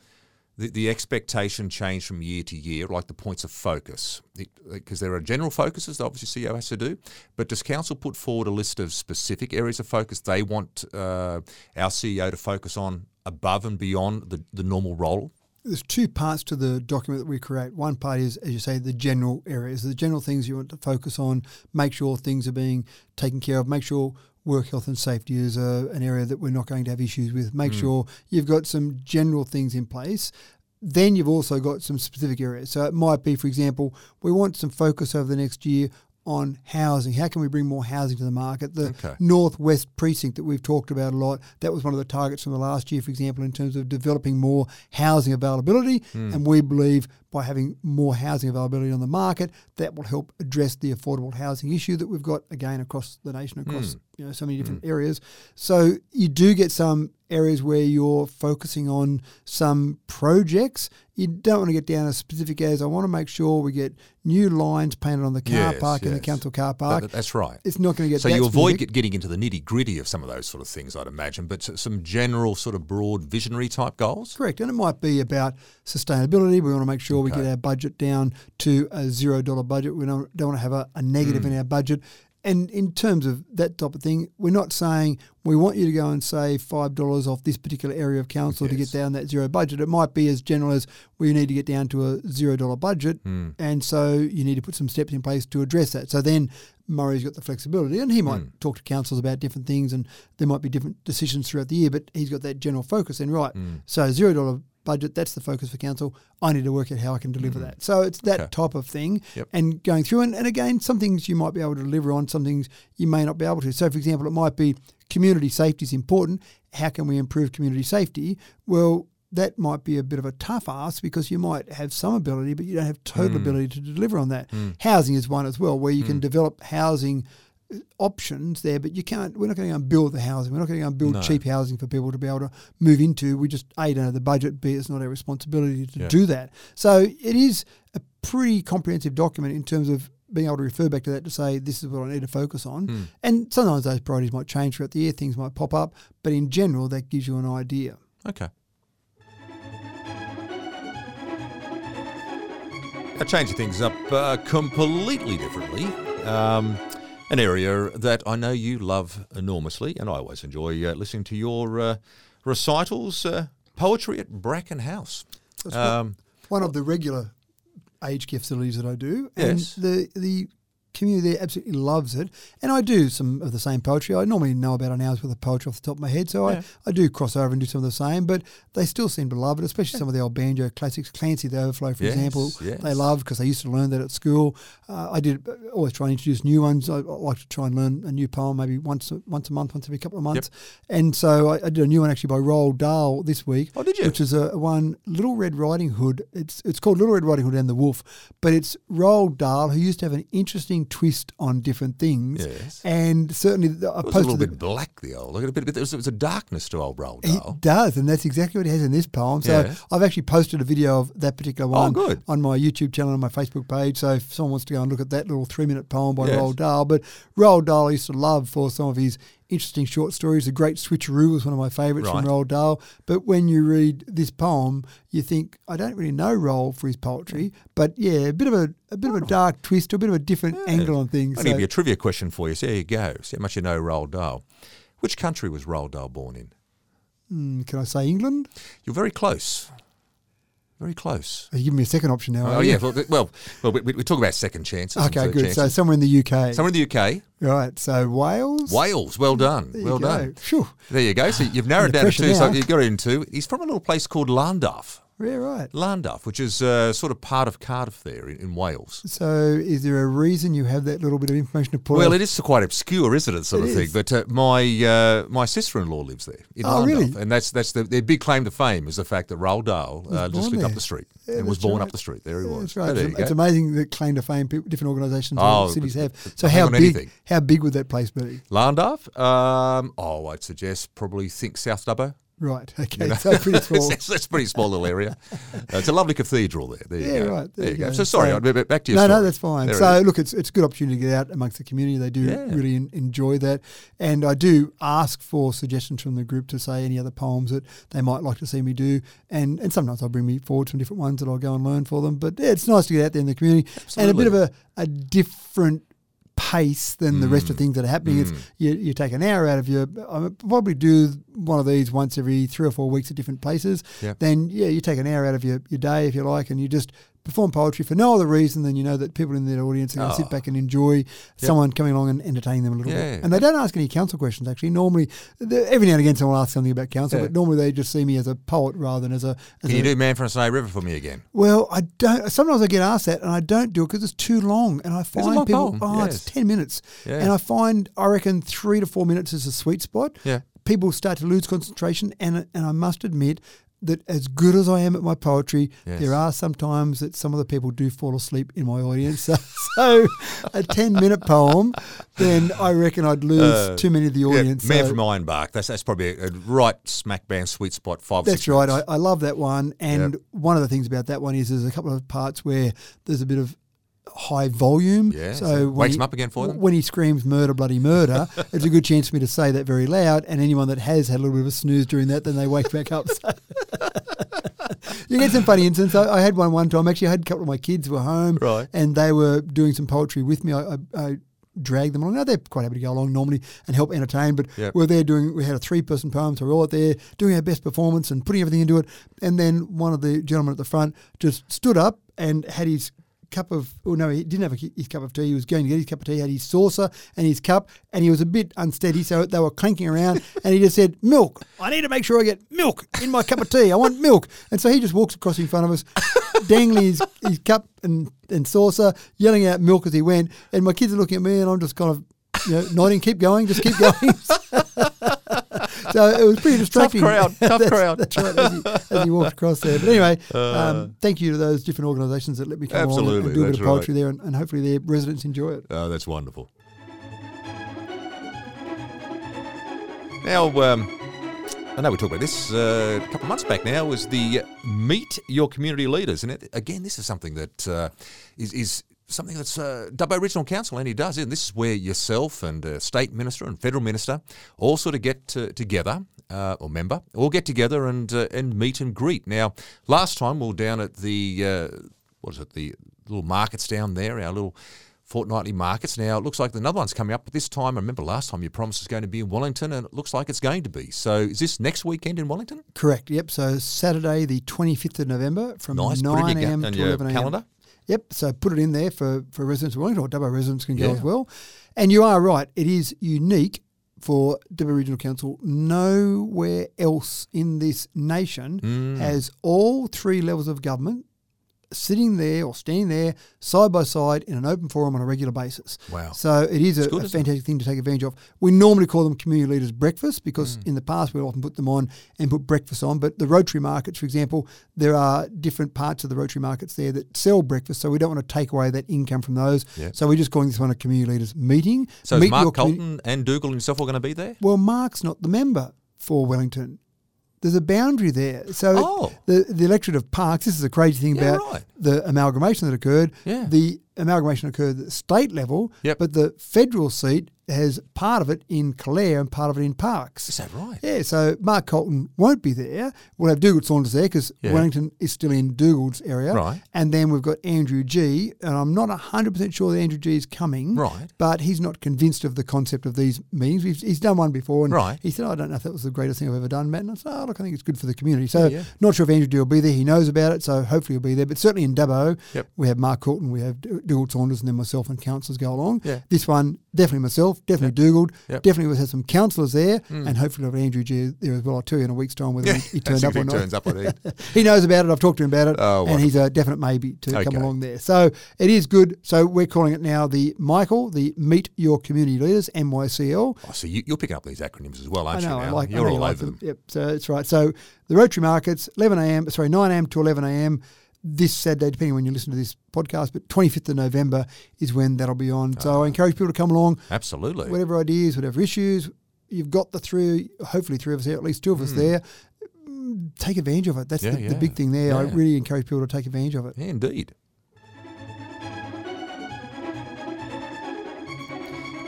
B: the, the expectation change from year to year, like the points of focus? Because there are general focuses that obviously CEO has to do, but does council put forward a list of specific areas of focus they want uh, our CEO to focus on above and beyond the, the normal role?
C: there's two parts to the document that we create. One part is, as you say, the general areas, the general things you want to focus on, make sure things are being taken care of, make sure work health and safety is a, an area that we're not going to have issues with, make hmm. sure you've got some general things in place. Then you've also got some specific areas. So it might be, for example, we want some focus over the next year on housing. How can we bring more housing to the market? The
B: Okay.
C: northwest precinct that we've talked about a lot. That was one of the targets from the last year, for example, in terms of developing more housing availability. Hmm. And we believe by having more housing availability on the market, that will help address the affordable housing issue that we've got again across the nation, across mm. you know so many different mm. areas. So you do get some areas where you're focusing on some projects. You don't want to get down as specific as I want to make sure we get new lines painted on the car
B: Yes,
C: park in the
B: yes.
C: council car park.
B: that- that's right.
C: it's not going to get
B: So you avoid
C: specific.
B: getting into the nitty gritty of some of those sort of things, I'd imagine, but some general sort of broad visionary type goals.
C: Correct. And it might be about sustainability. We want to make sure we get our budget down to a zero dollar budget. We don't, don't want to have a, a negative
B: Hmm.
C: in our budget. And in terms of that type of thing, we're not saying we want you to go and save five dollars off this particular area of council to get down that zero budget. It might be as general as we need to get down to a zero dollar budget,
B: Hmm.
C: and so you need to put some steps in place to address that. So then Murray's got the flexibility, and he might
B: Hmm.
C: talk to councils about different things, and there might be different decisions throughout the year. But he's got that general focus. And right,
B: Hmm.
C: so zero dollar budget. That's the focus for council. I need to work out how I can deliver mm. that. So it's that
B: Okay.
C: type of thing,
B: Yep.
C: and going through. And, and again, some things you might be able to deliver on, some things you may not be able to. So, for example, it might be community safety is important. How can we improve community safety? Well. That might be a bit of a tough ask because you might have some ability, but you don't have total mm. ability to deliver on that. Mm. Housing is one as well, where you can develop housing options there, but you can't. We're not going to go and build the housing. We're not going to go and build
B: No.
C: cheap housing for people to be able to move into. We just a don't have the budget. B it's not our responsibility to
B: Yeah.
C: do that. So it is a pretty comprehensive document in terms of being able to refer back to that to say this is what I need to focus on.
B: Hmm.
C: And sometimes those priorities might change throughout the year. Things might pop up, but in general, that gives you an idea.
B: Okay. Now, changing things up uh, completely differently. Um, an area that I know you love enormously, and I always enjoy uh, listening to your uh, recitals. Uh, poetry at Bracken House. Um,
C: one of the regular age care facilities that I do. And
B: Yes.
C: the the community there absolutely loves it, and I do some of the same poetry. I normally know about an hour's worth of poetry off the top of my head, so
B: Yeah.
C: I, I do cross over and do some of the same. But they still seem to love it, especially some of the old banjo classics. Clancy the Overflow, for
B: Yes,
C: example,
B: yes.
C: they love because they used to learn that at school. Uh, I did uh, always try and introduce new ones. I, I like to try and learn a new poem maybe once a, once a month, once every couple of months. And so I, I did a new one actually by Roald Dahl this week.
B: Oh, did you?
C: Which is a one Little Red Riding Hood. It's it's called Little Red Riding Hood and the Wolf, but it's Roald Dahl who used to have an interesting twist on different things.
B: Yes.
C: And certainly the- I
B: It was a little
C: the-
B: bit black, the old. Look at a bit. There was, was a darkness to old Roald Dahl.
C: does, and that's exactly what he has in this poem. So
B: Yeah.
C: I've actually posted a video of that particular
B: Oh,
C: one
B: good.
C: on my YouTube channel and my Facebook page. So if someone wants to go and look at that little three minute poem by
B: Yes.
C: Roald Dahl, but Roald Dahl used to love for some of his interesting short stories. The Great Switcheroo was one of my favourites
B: Right.
C: from Roald Dahl. But when you read this poem, you think I don't really know Roald for his poetry, but yeah, a bit of a a bit of a dark twist, a bit of a different angle on things.
B: I'll give you a trivia question for you. So there you go. See how much you know Roald Dahl. Which country was Roald Dahl born in?
C: Hmm, can I say England?
B: You're very close. Very close.
C: Are You giving me a second option now.
B: Oh yeah. Well, well, well we, we talk about second chances.
C: Okay, good. So somewhere in the UK.
B: somewhere in the UK,
C: Right. So Wales.
B: Wales. Well done.
C: There
B: well done.
C: Phew.
B: There you go. So you've narrowed down to two. So
C: now.
B: you got it into. He's from a little place called Llandaff.
C: Yeah, right.
B: Llandaff, which is uh, sort of part of Cardiff there in, in Wales.
C: So, is there a reason you have that little bit of information to pull?
B: Well, it is quite obscure, isn't it, sort
C: It
B: of thing?
C: is.
B: But uh, my uh, my sister-in-law lives there in
C: Oh,
B: Llandaff,
C: really?
B: and that's that's the, their big claim to fame is the fact that Roald Dahl uh, just lived
C: there.
B: up the street
C: Yeah,
B: and was born
C: right.
B: up the street. There he
C: Yeah,
B: was.
C: That's right. It's, it's amazing that claim to fame, people, different organisations,
B: Oh,
C: and cities have. So, how big?
B: anything.
C: How big would that place be?
B: Llandaff. Um, oh, I'd suggest probably think South Dubbo.
C: Right. [LAUGHS] Okay.
B: You know?
C: So pretty [LAUGHS] small.
B: that's, that's a pretty small little area. Uh, it's a lovely cathedral there. There you
C: Yeah,
B: go.
C: right.
B: There, you go. So sorry,
C: So-
B: I'd be back to you.
C: no,
B: story.
C: no, that's fine.
B: There
C: so look, it's it's a good opportunity to get out amongst the community. They do
B: Yeah.
C: really en- enjoy that, and I do ask for suggestions from the group to say any other poems that they might like to see me do, and and sometimes I'll bring me forward some different ones that I'll go and learn for them. But yeah, it's nice to get out there in the community and a bit of a, a different pace than the rest of mm. things that are happening. It's mm. you, you take an hour out of your. I probably do one of these once every three or four weeks at different places.
B: Yep.
C: Then yeah, you take an hour out of your, your day if you like, and you just perform poetry for no other reason than you know that people in the audience are going to sit
B: Oh.
C: back and enjoy someone coming along and entertaining them a little
B: Yeah.
C: bit. And they don't ask any council questions actually. Normally, every now and again someone asks something about council,
B: Yeah.
C: but normally they just see me as a poet rather than as a. As
B: Can
C: a
B: you do Man from Snowy River for me again?
C: well, I don't. Sometimes I get asked that, and I don't do it because it's too long. And I find people,
B: poem,
C: oh,
B: yes.
C: it's ten minutes,
B: Yeah.
C: and I find I reckon three to four minutes is a sweet spot.
B: Yeah.
C: people start to lose concentration, and and I must admit that as good as I am at my poetry,
B: Yes.
C: there are some times that some of the people do fall asleep in my audience. [LAUGHS] So, so a ten minute poem, then I reckon I'd lose
B: Uh,
C: too many of the
B: Yeah,
C: audience.
B: Man
C: So-
B: from Ironbark. That's that's probably a, a right smack bang sweet spot. Five.
C: That's
B: six
C: right. I, I love that one. And one of the things about that one is there's a couple of parts where there's a bit of high volume.
B: Yeah,
C: So,
B: wakes
C: he-
B: 'em up again for them?
C: When he screams murder, bloody murder, [LAUGHS] it's a good chance for me to say that very loud. And anyone that has had a little bit of a snooze during that, then they wake back up. So [LAUGHS] you get some funny incidents. I, I had one one time. Actually, I had a couple of my kids were home,
B: Right.
C: and they were doing some poetry with me. I, I, I dragged them along. Now they're quite happy to go along normally and help entertain, but
B: Yep.
C: we're there doing. We had a three-person poem, so we're all out there doing our best performance and putting everything into it. And then one of the gentlemen at the front just stood up and had his cup of. Oh no, he didn't have a, his cup of tea. He was going to get his cup of tea. He Had his saucer and his cup, and he was a bit unsteady, so they were clanking around. [LAUGHS] and he just said, "Milk. I need to make sure I get milk in my cup of tea. I want milk." And so he just walks across in front of us, [LAUGHS] dangling his, his cup and, and saucer, yelling out milk as he went. And my kids are looking at me, and I'm just kind of. You know, nodding, keep going, just keep going. [LAUGHS] so it was pretty [LAUGHS] distracting.
B: Tough crowd, [LAUGHS] tough
C: That's-
B: crowd.
C: That's right, as you, as he walked across there. But anyway, [LAUGHS] um, thank you to those different organisations that let me come along and-
B: Uh. Absolutely,
C: and do a bit of poetry there, and, and hopefully their residents enjoy it.
B: Oh, that's wonderful. Now, um, I know we talked about this uh, a couple of months back now, was the Meet Your Community Leaders. And it, again, this is something that uh, is, is something that's uh, Dubbo Regional Council only does. And this is where yourself and uh, State Minister and Federal Minister all sort of get to, together, uh, or member, all get together and, uh, and meet and greet. Now, last time we were down at the, uh, what is it, the little markets down there, our little fortnightly markets. Now, it looks like another one's coming up, but this time, I remember last time you promised it's going to be in Wellington, and it looks like it's going to be. So, is this next weekend in Wellington?
C: Correct. Yep. So Saturday, the 25th of November, from
B: Nice. Put it in
C: 9
B: your,
C: a.m. to 11 a.m.
B: calendar.
C: Yep. So put it in there for, for residents of Wellington or Dubbo residents can go
B: Yeah.
C: as well. And you are right. It is unique for Dubbo Regional Council. Nowhere else in this nation
B: Mm.
C: has all three levels of government sitting there or standing there side by side in an open forum on a regular basis.
B: Wow.
C: So it is a,
B: good,
C: a fantastic thing to take advantage of. We normally call them community leaders breakfast because
B: Mm.
C: in the past we often put them on and put breakfast on. But the Rotary markets, for example, there are different parts of the Rotary markets there that sell breakfast. So we don't want to take away that income from those.
B: Yeah.
C: So we're just calling this one a community leaders meeting.
B: So
C: Meet
B: Mark Coulton and Dugald himself are going to be there?
C: well, Mark's not the member for Wellington. There's a boundary there. So
B: Oh.
C: the the electorate of Parkes, this is a crazy thing
B: Yeah,
C: about
B: right.
C: the amalgamation that occurred.
B: Yeah.
C: The amalgamation occurred at the state level,
B: Yep.
C: but the federal seat has part of it in Calare and part of it in Parkes.
B: Is that right?
C: Yeah, so Mark Coulton won't be there. We'll have Dugald Saunders there because
B: Yeah.
C: Wellington is still in Dugald's area.
B: Right.
C: And then we've got Andrew Gee. And I'm not 100% sure that Andrew Gee is coming.
B: Right.
C: But he's not convinced of the concept of these meetings. We've, he's done one before. And
B: Right.
C: he said, oh, I don't know if that was the greatest thing I've ever done, Matt. And I said, oh, look, I think it's good for the community. So
B: Yeah, yeah.
C: not sure if Andrew Gee will be there. He knows about it. So hopefully he'll be there. But certainly in Dubbo,
B: Yep.
C: we have Mark Colton, we have Dugald Saunders, and then myself and councillors go along.
B: Yeah.
C: This one, definitely myself, definitely Dugald,
B: Yep.
C: definitely we'll have some councillors there, hmm. and hopefully we'll have Andrew Gee there as well. I'll tell you in a week's time whether
B: Yeah.
C: he, he turned up or
B: he
C: not.
B: turns up or not. [LAUGHS]
C: he knows about it. I've talked to him about it,
B: Oh,
C: and he's a definite maybe to
B: Okay.
C: come along there. So it is good. So we're calling it now the Michael, the Meet Your Community Leaders, MYCL.
B: Oh, so you, you're picking up these acronyms as well, aren't
C: know,
B: you?
C: I
B: Now?
C: like. I
B: You're
C: know you
B: all
C: like
B: over them.
C: Yep, so that's right. So the Rotary Markets, 11 a.m. Sorry, 9 a.m. to 11 a.m. This Saturday, depending on when you listen to this podcast, but 25th of November is when that'll be on.
B: Ah.
C: So I encourage people to come along.
B: Absolutely.
C: whatever ideas, whatever issues, you've got the three, hopefully three of us there, at least two of us there. Mm, Take advantage of it. That's
B: Hmm. Yeah,
C: the, the big thing there. I really encourage people to take advantage of it.
B: Yeah, indeed.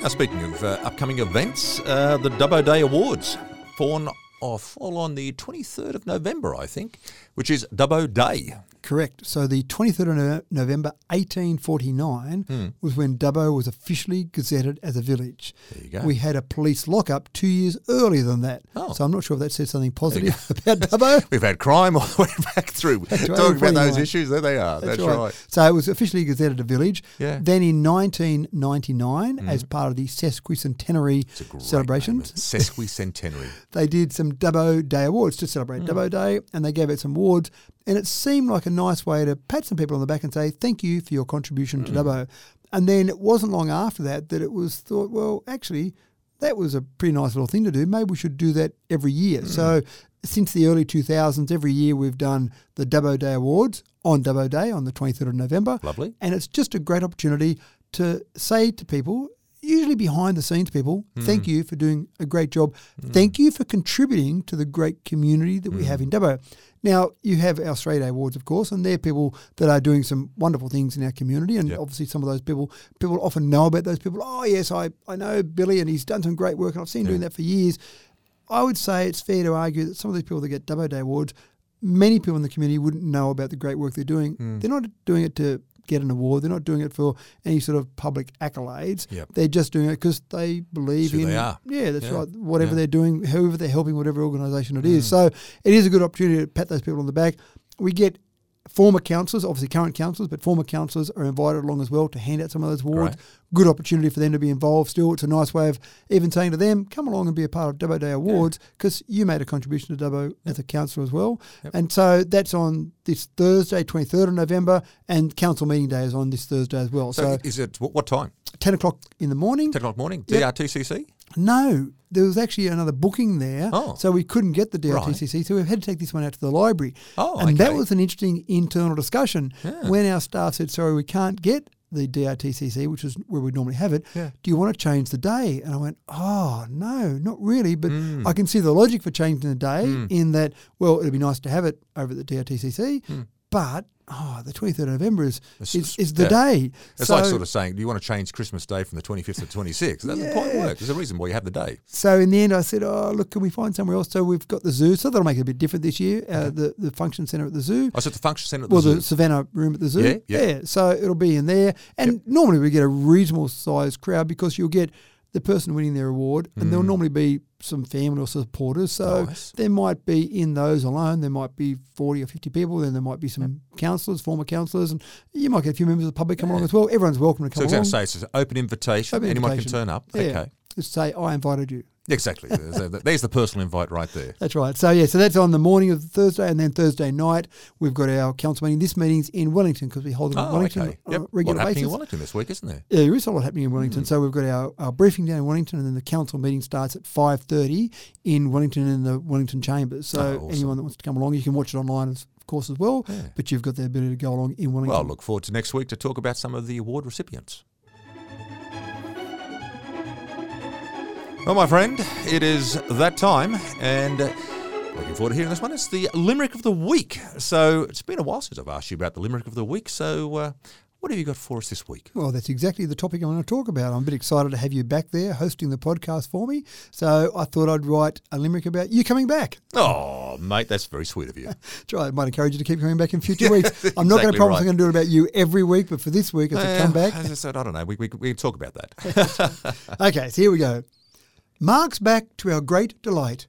B: Now, speaking of uh, upcoming events, uh, the Dubbo Day Awards fall on, fall on the 23rd of November, I think, which is Dubbo Day.
C: Correct. So the 23rd of November 1849
B: Hmm.
C: was when Dubbo was officially gazetted as a village.
B: There you go.
C: We had a police lockup two years earlier than that.
B: Oh.
C: So I'm not sure if that says something positive [LAUGHS] about Dubbo. [LAUGHS]
B: We've had crime all the way [LAUGHS] back through.
C: right,
B: Talking about those issues, there they are. That's, right.
C: So it was officially gazetted a village.
B: Yeah.
C: Then in 1999, as part of the sesquicentenary
B: It's a great
C: celebrations,
B: Sesquicentenary.
C: they did some Dubbo Day Awards to celebrate
B: Hmm.
C: Dubbo Day, and they gave out some awards. And it seemed like a nice way to pat some people on the back and say, thank you for your contribution
B: Hmm.
C: to Dubbo. And then it wasn't long after that that it was thought, well, actually, that was a pretty nice little thing to do. Maybe we should do that every year.
B: Hmm.
C: So since the early 2000s, every year we've done the Dubbo Day Awards on Dubbo Day on the 23rd of November.
B: Lovely.
C: And it's just a great opportunity to say to people, usually behind the scenes people,
B: Hmm.
C: thank you for doing a great job. Thank you for contributing to the great community that we
B: Hmm.
C: have in Dubbo. Now, you have our Australia Day Awards, of course, and they're people that are doing some wonderful things in our community. And
B: Yep.
C: obviously, some of those people, people often know about those people. Oh, yes, I, I know Billy, and he's done some great work, and I've seen him doing that for years. I would say it's fair to argue that some of these people that get Dubbo Day Awards, many people in the community wouldn't know about the great work they're doing.
B: Hmm.
C: They're not doing it to get an award. They're not doing it for any sort of public accolades.
B: Yep.
C: They're just doing it because they believe in.
B: they are.
C: Yeah, that's
B: Yeah.
C: right. Whatever
B: Yeah.
C: they're doing, whoever they're helping, whatever organisation it is. Mm. So it is a good opportunity to pat those people on the back. We get former councillors, obviously current councillors, but former councillors are invited along as well to hand out some of those awards.
B: Great.
C: Good opportunity for them to be involved still. It's a nice way of even saying to them, come along and be a part of Dubbo Day Awards because you made a contribution to Dubbo as a councillor as well. And so that's on this Thursday, 23rd of November, and council meeting day is on this Thursday as well.
B: So,
C: So,
B: is it what, what time?
C: 10 o'clock in the morning.
B: 10 o'clock morning?
C: Yep.
B: DRTCC?
C: No, there was actually another booking there,
B: Oh.
C: so we couldn't get the DRTCC, so we've had to take this one out to the library.
B: Oh,
C: and that was an interesting internal discussion
B: Yeah.
C: when our staff said, "Sorry, we can't get the DRTCC, which is where we normally have it.
B: Yeah.
C: Do you want to change the day?" And I went, "Oh no, not really, but
B: Mm.
C: I can see the logic for changing the day in that. Well, it'd be nice to have it over at the DRTCC, but." Oh, the 23rd of November is, is, is the
B: yeah.
C: day.
B: It's
C: so,
B: like sort of saying, do you want to change Christmas Day from the 25th to the 26th? That doesn't quite work. There's a reason why you have the day.
C: So in the end, I said, "Oh, look, can we find somewhere else?" So we've got the zoo, so that'll make it a bit different this year. Uh, the the function centre at the zoo,
B: I said the function centre at the
C: well,
B: zoo.
C: the Savannah room at the zoo.
B: Yeah, yeah.
C: So it'll be in there, and normally we get a reasonable sized crowd because you'll get the person winning their award, and there'll hmm. normally be some family or supporters. So
B: Nice.
C: there might be in those alone, there might be 40 or 50 people, then there might be some councillors, former councillors, and you might get a few members of the public come along as well. Everyone's welcome to
B: So
C: come along.
B: going to say it's an open invitation.
C: Open
B: Anyone
C: invitation.
B: can turn up.
C: Yeah.
B: Okay.
C: Just say, I invited you.
B: Exactly. there's, the personal invite right there.
C: That's right. So yeah, so that's on the morning of Thursday, and then Thursday night we've got our council meeting. This meeting's in Wellington because we hold it in
B: Oh,
C: Wellington
B: okay.
C: on
B: Yep.
C: a regular
B: happening
C: basis.
B: in Wellington this week, isn't there?
C: Yeah, there is a lot happening in Wellington.
B: Hmm.
C: So we've got our, our briefing down in Wellington, and then the council meeting starts at five thirty in Wellington in the Wellington chambers. So
B: Oh, awesome.
C: anyone that wants to come along, you can watch it online, of course, as well.
B: Yeah.
C: But you've got the ability to go along in Wellington.
B: Well, look forward to next week to talk about some of the award recipients. Well, my friend, it is that time, and uh, looking forward to hearing this one. It's the Limerick of the Week. So it's been a while since I've asked you about the Limerick of the Week. So uh, what have you got for us this week?
C: Well, that's exactly the topic I want to talk about. I'm a bit excited to have you back there hosting the podcast for me. So I thought I'd write a limerick about you coming back.
B: Oh, mate, that's very sweet of you. [LAUGHS]
C: Try, it might encourage you to keep coming back in future [LAUGHS] weeks. I'm not going to promise
B: right.
C: I'm going to do it about you every week, but for this week, I said, come
B: Uh,
C: back.
B: I said, I don't know. We, we, we can talk about that. [LAUGHS]
C: Okay, so here we go. Mark's back to our great delight.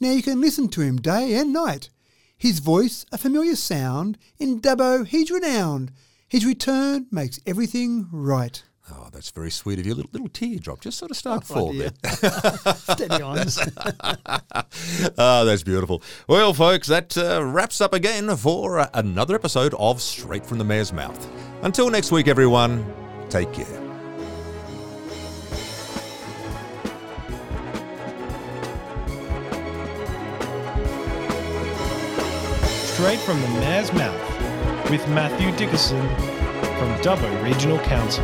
C: Now you can listen to him day and night. His voice, a familiar sound, in Dubbo he's renowned. His return makes everything right.
B: oh, that's very sweet of you. Little, little teardrop just sort of start
C: Oh,
B: fall there. [LAUGHS]
C: Steady on.
B: Ah, that's beautiful. Well, folks, that uh, wraps up again for uh, another episode of Straight from the Mayor's Mouth. Until next week, everyone, take care.
A: Straight from the Mayor's Mouth with Mathew Dickerson from Dubbo Regional Council.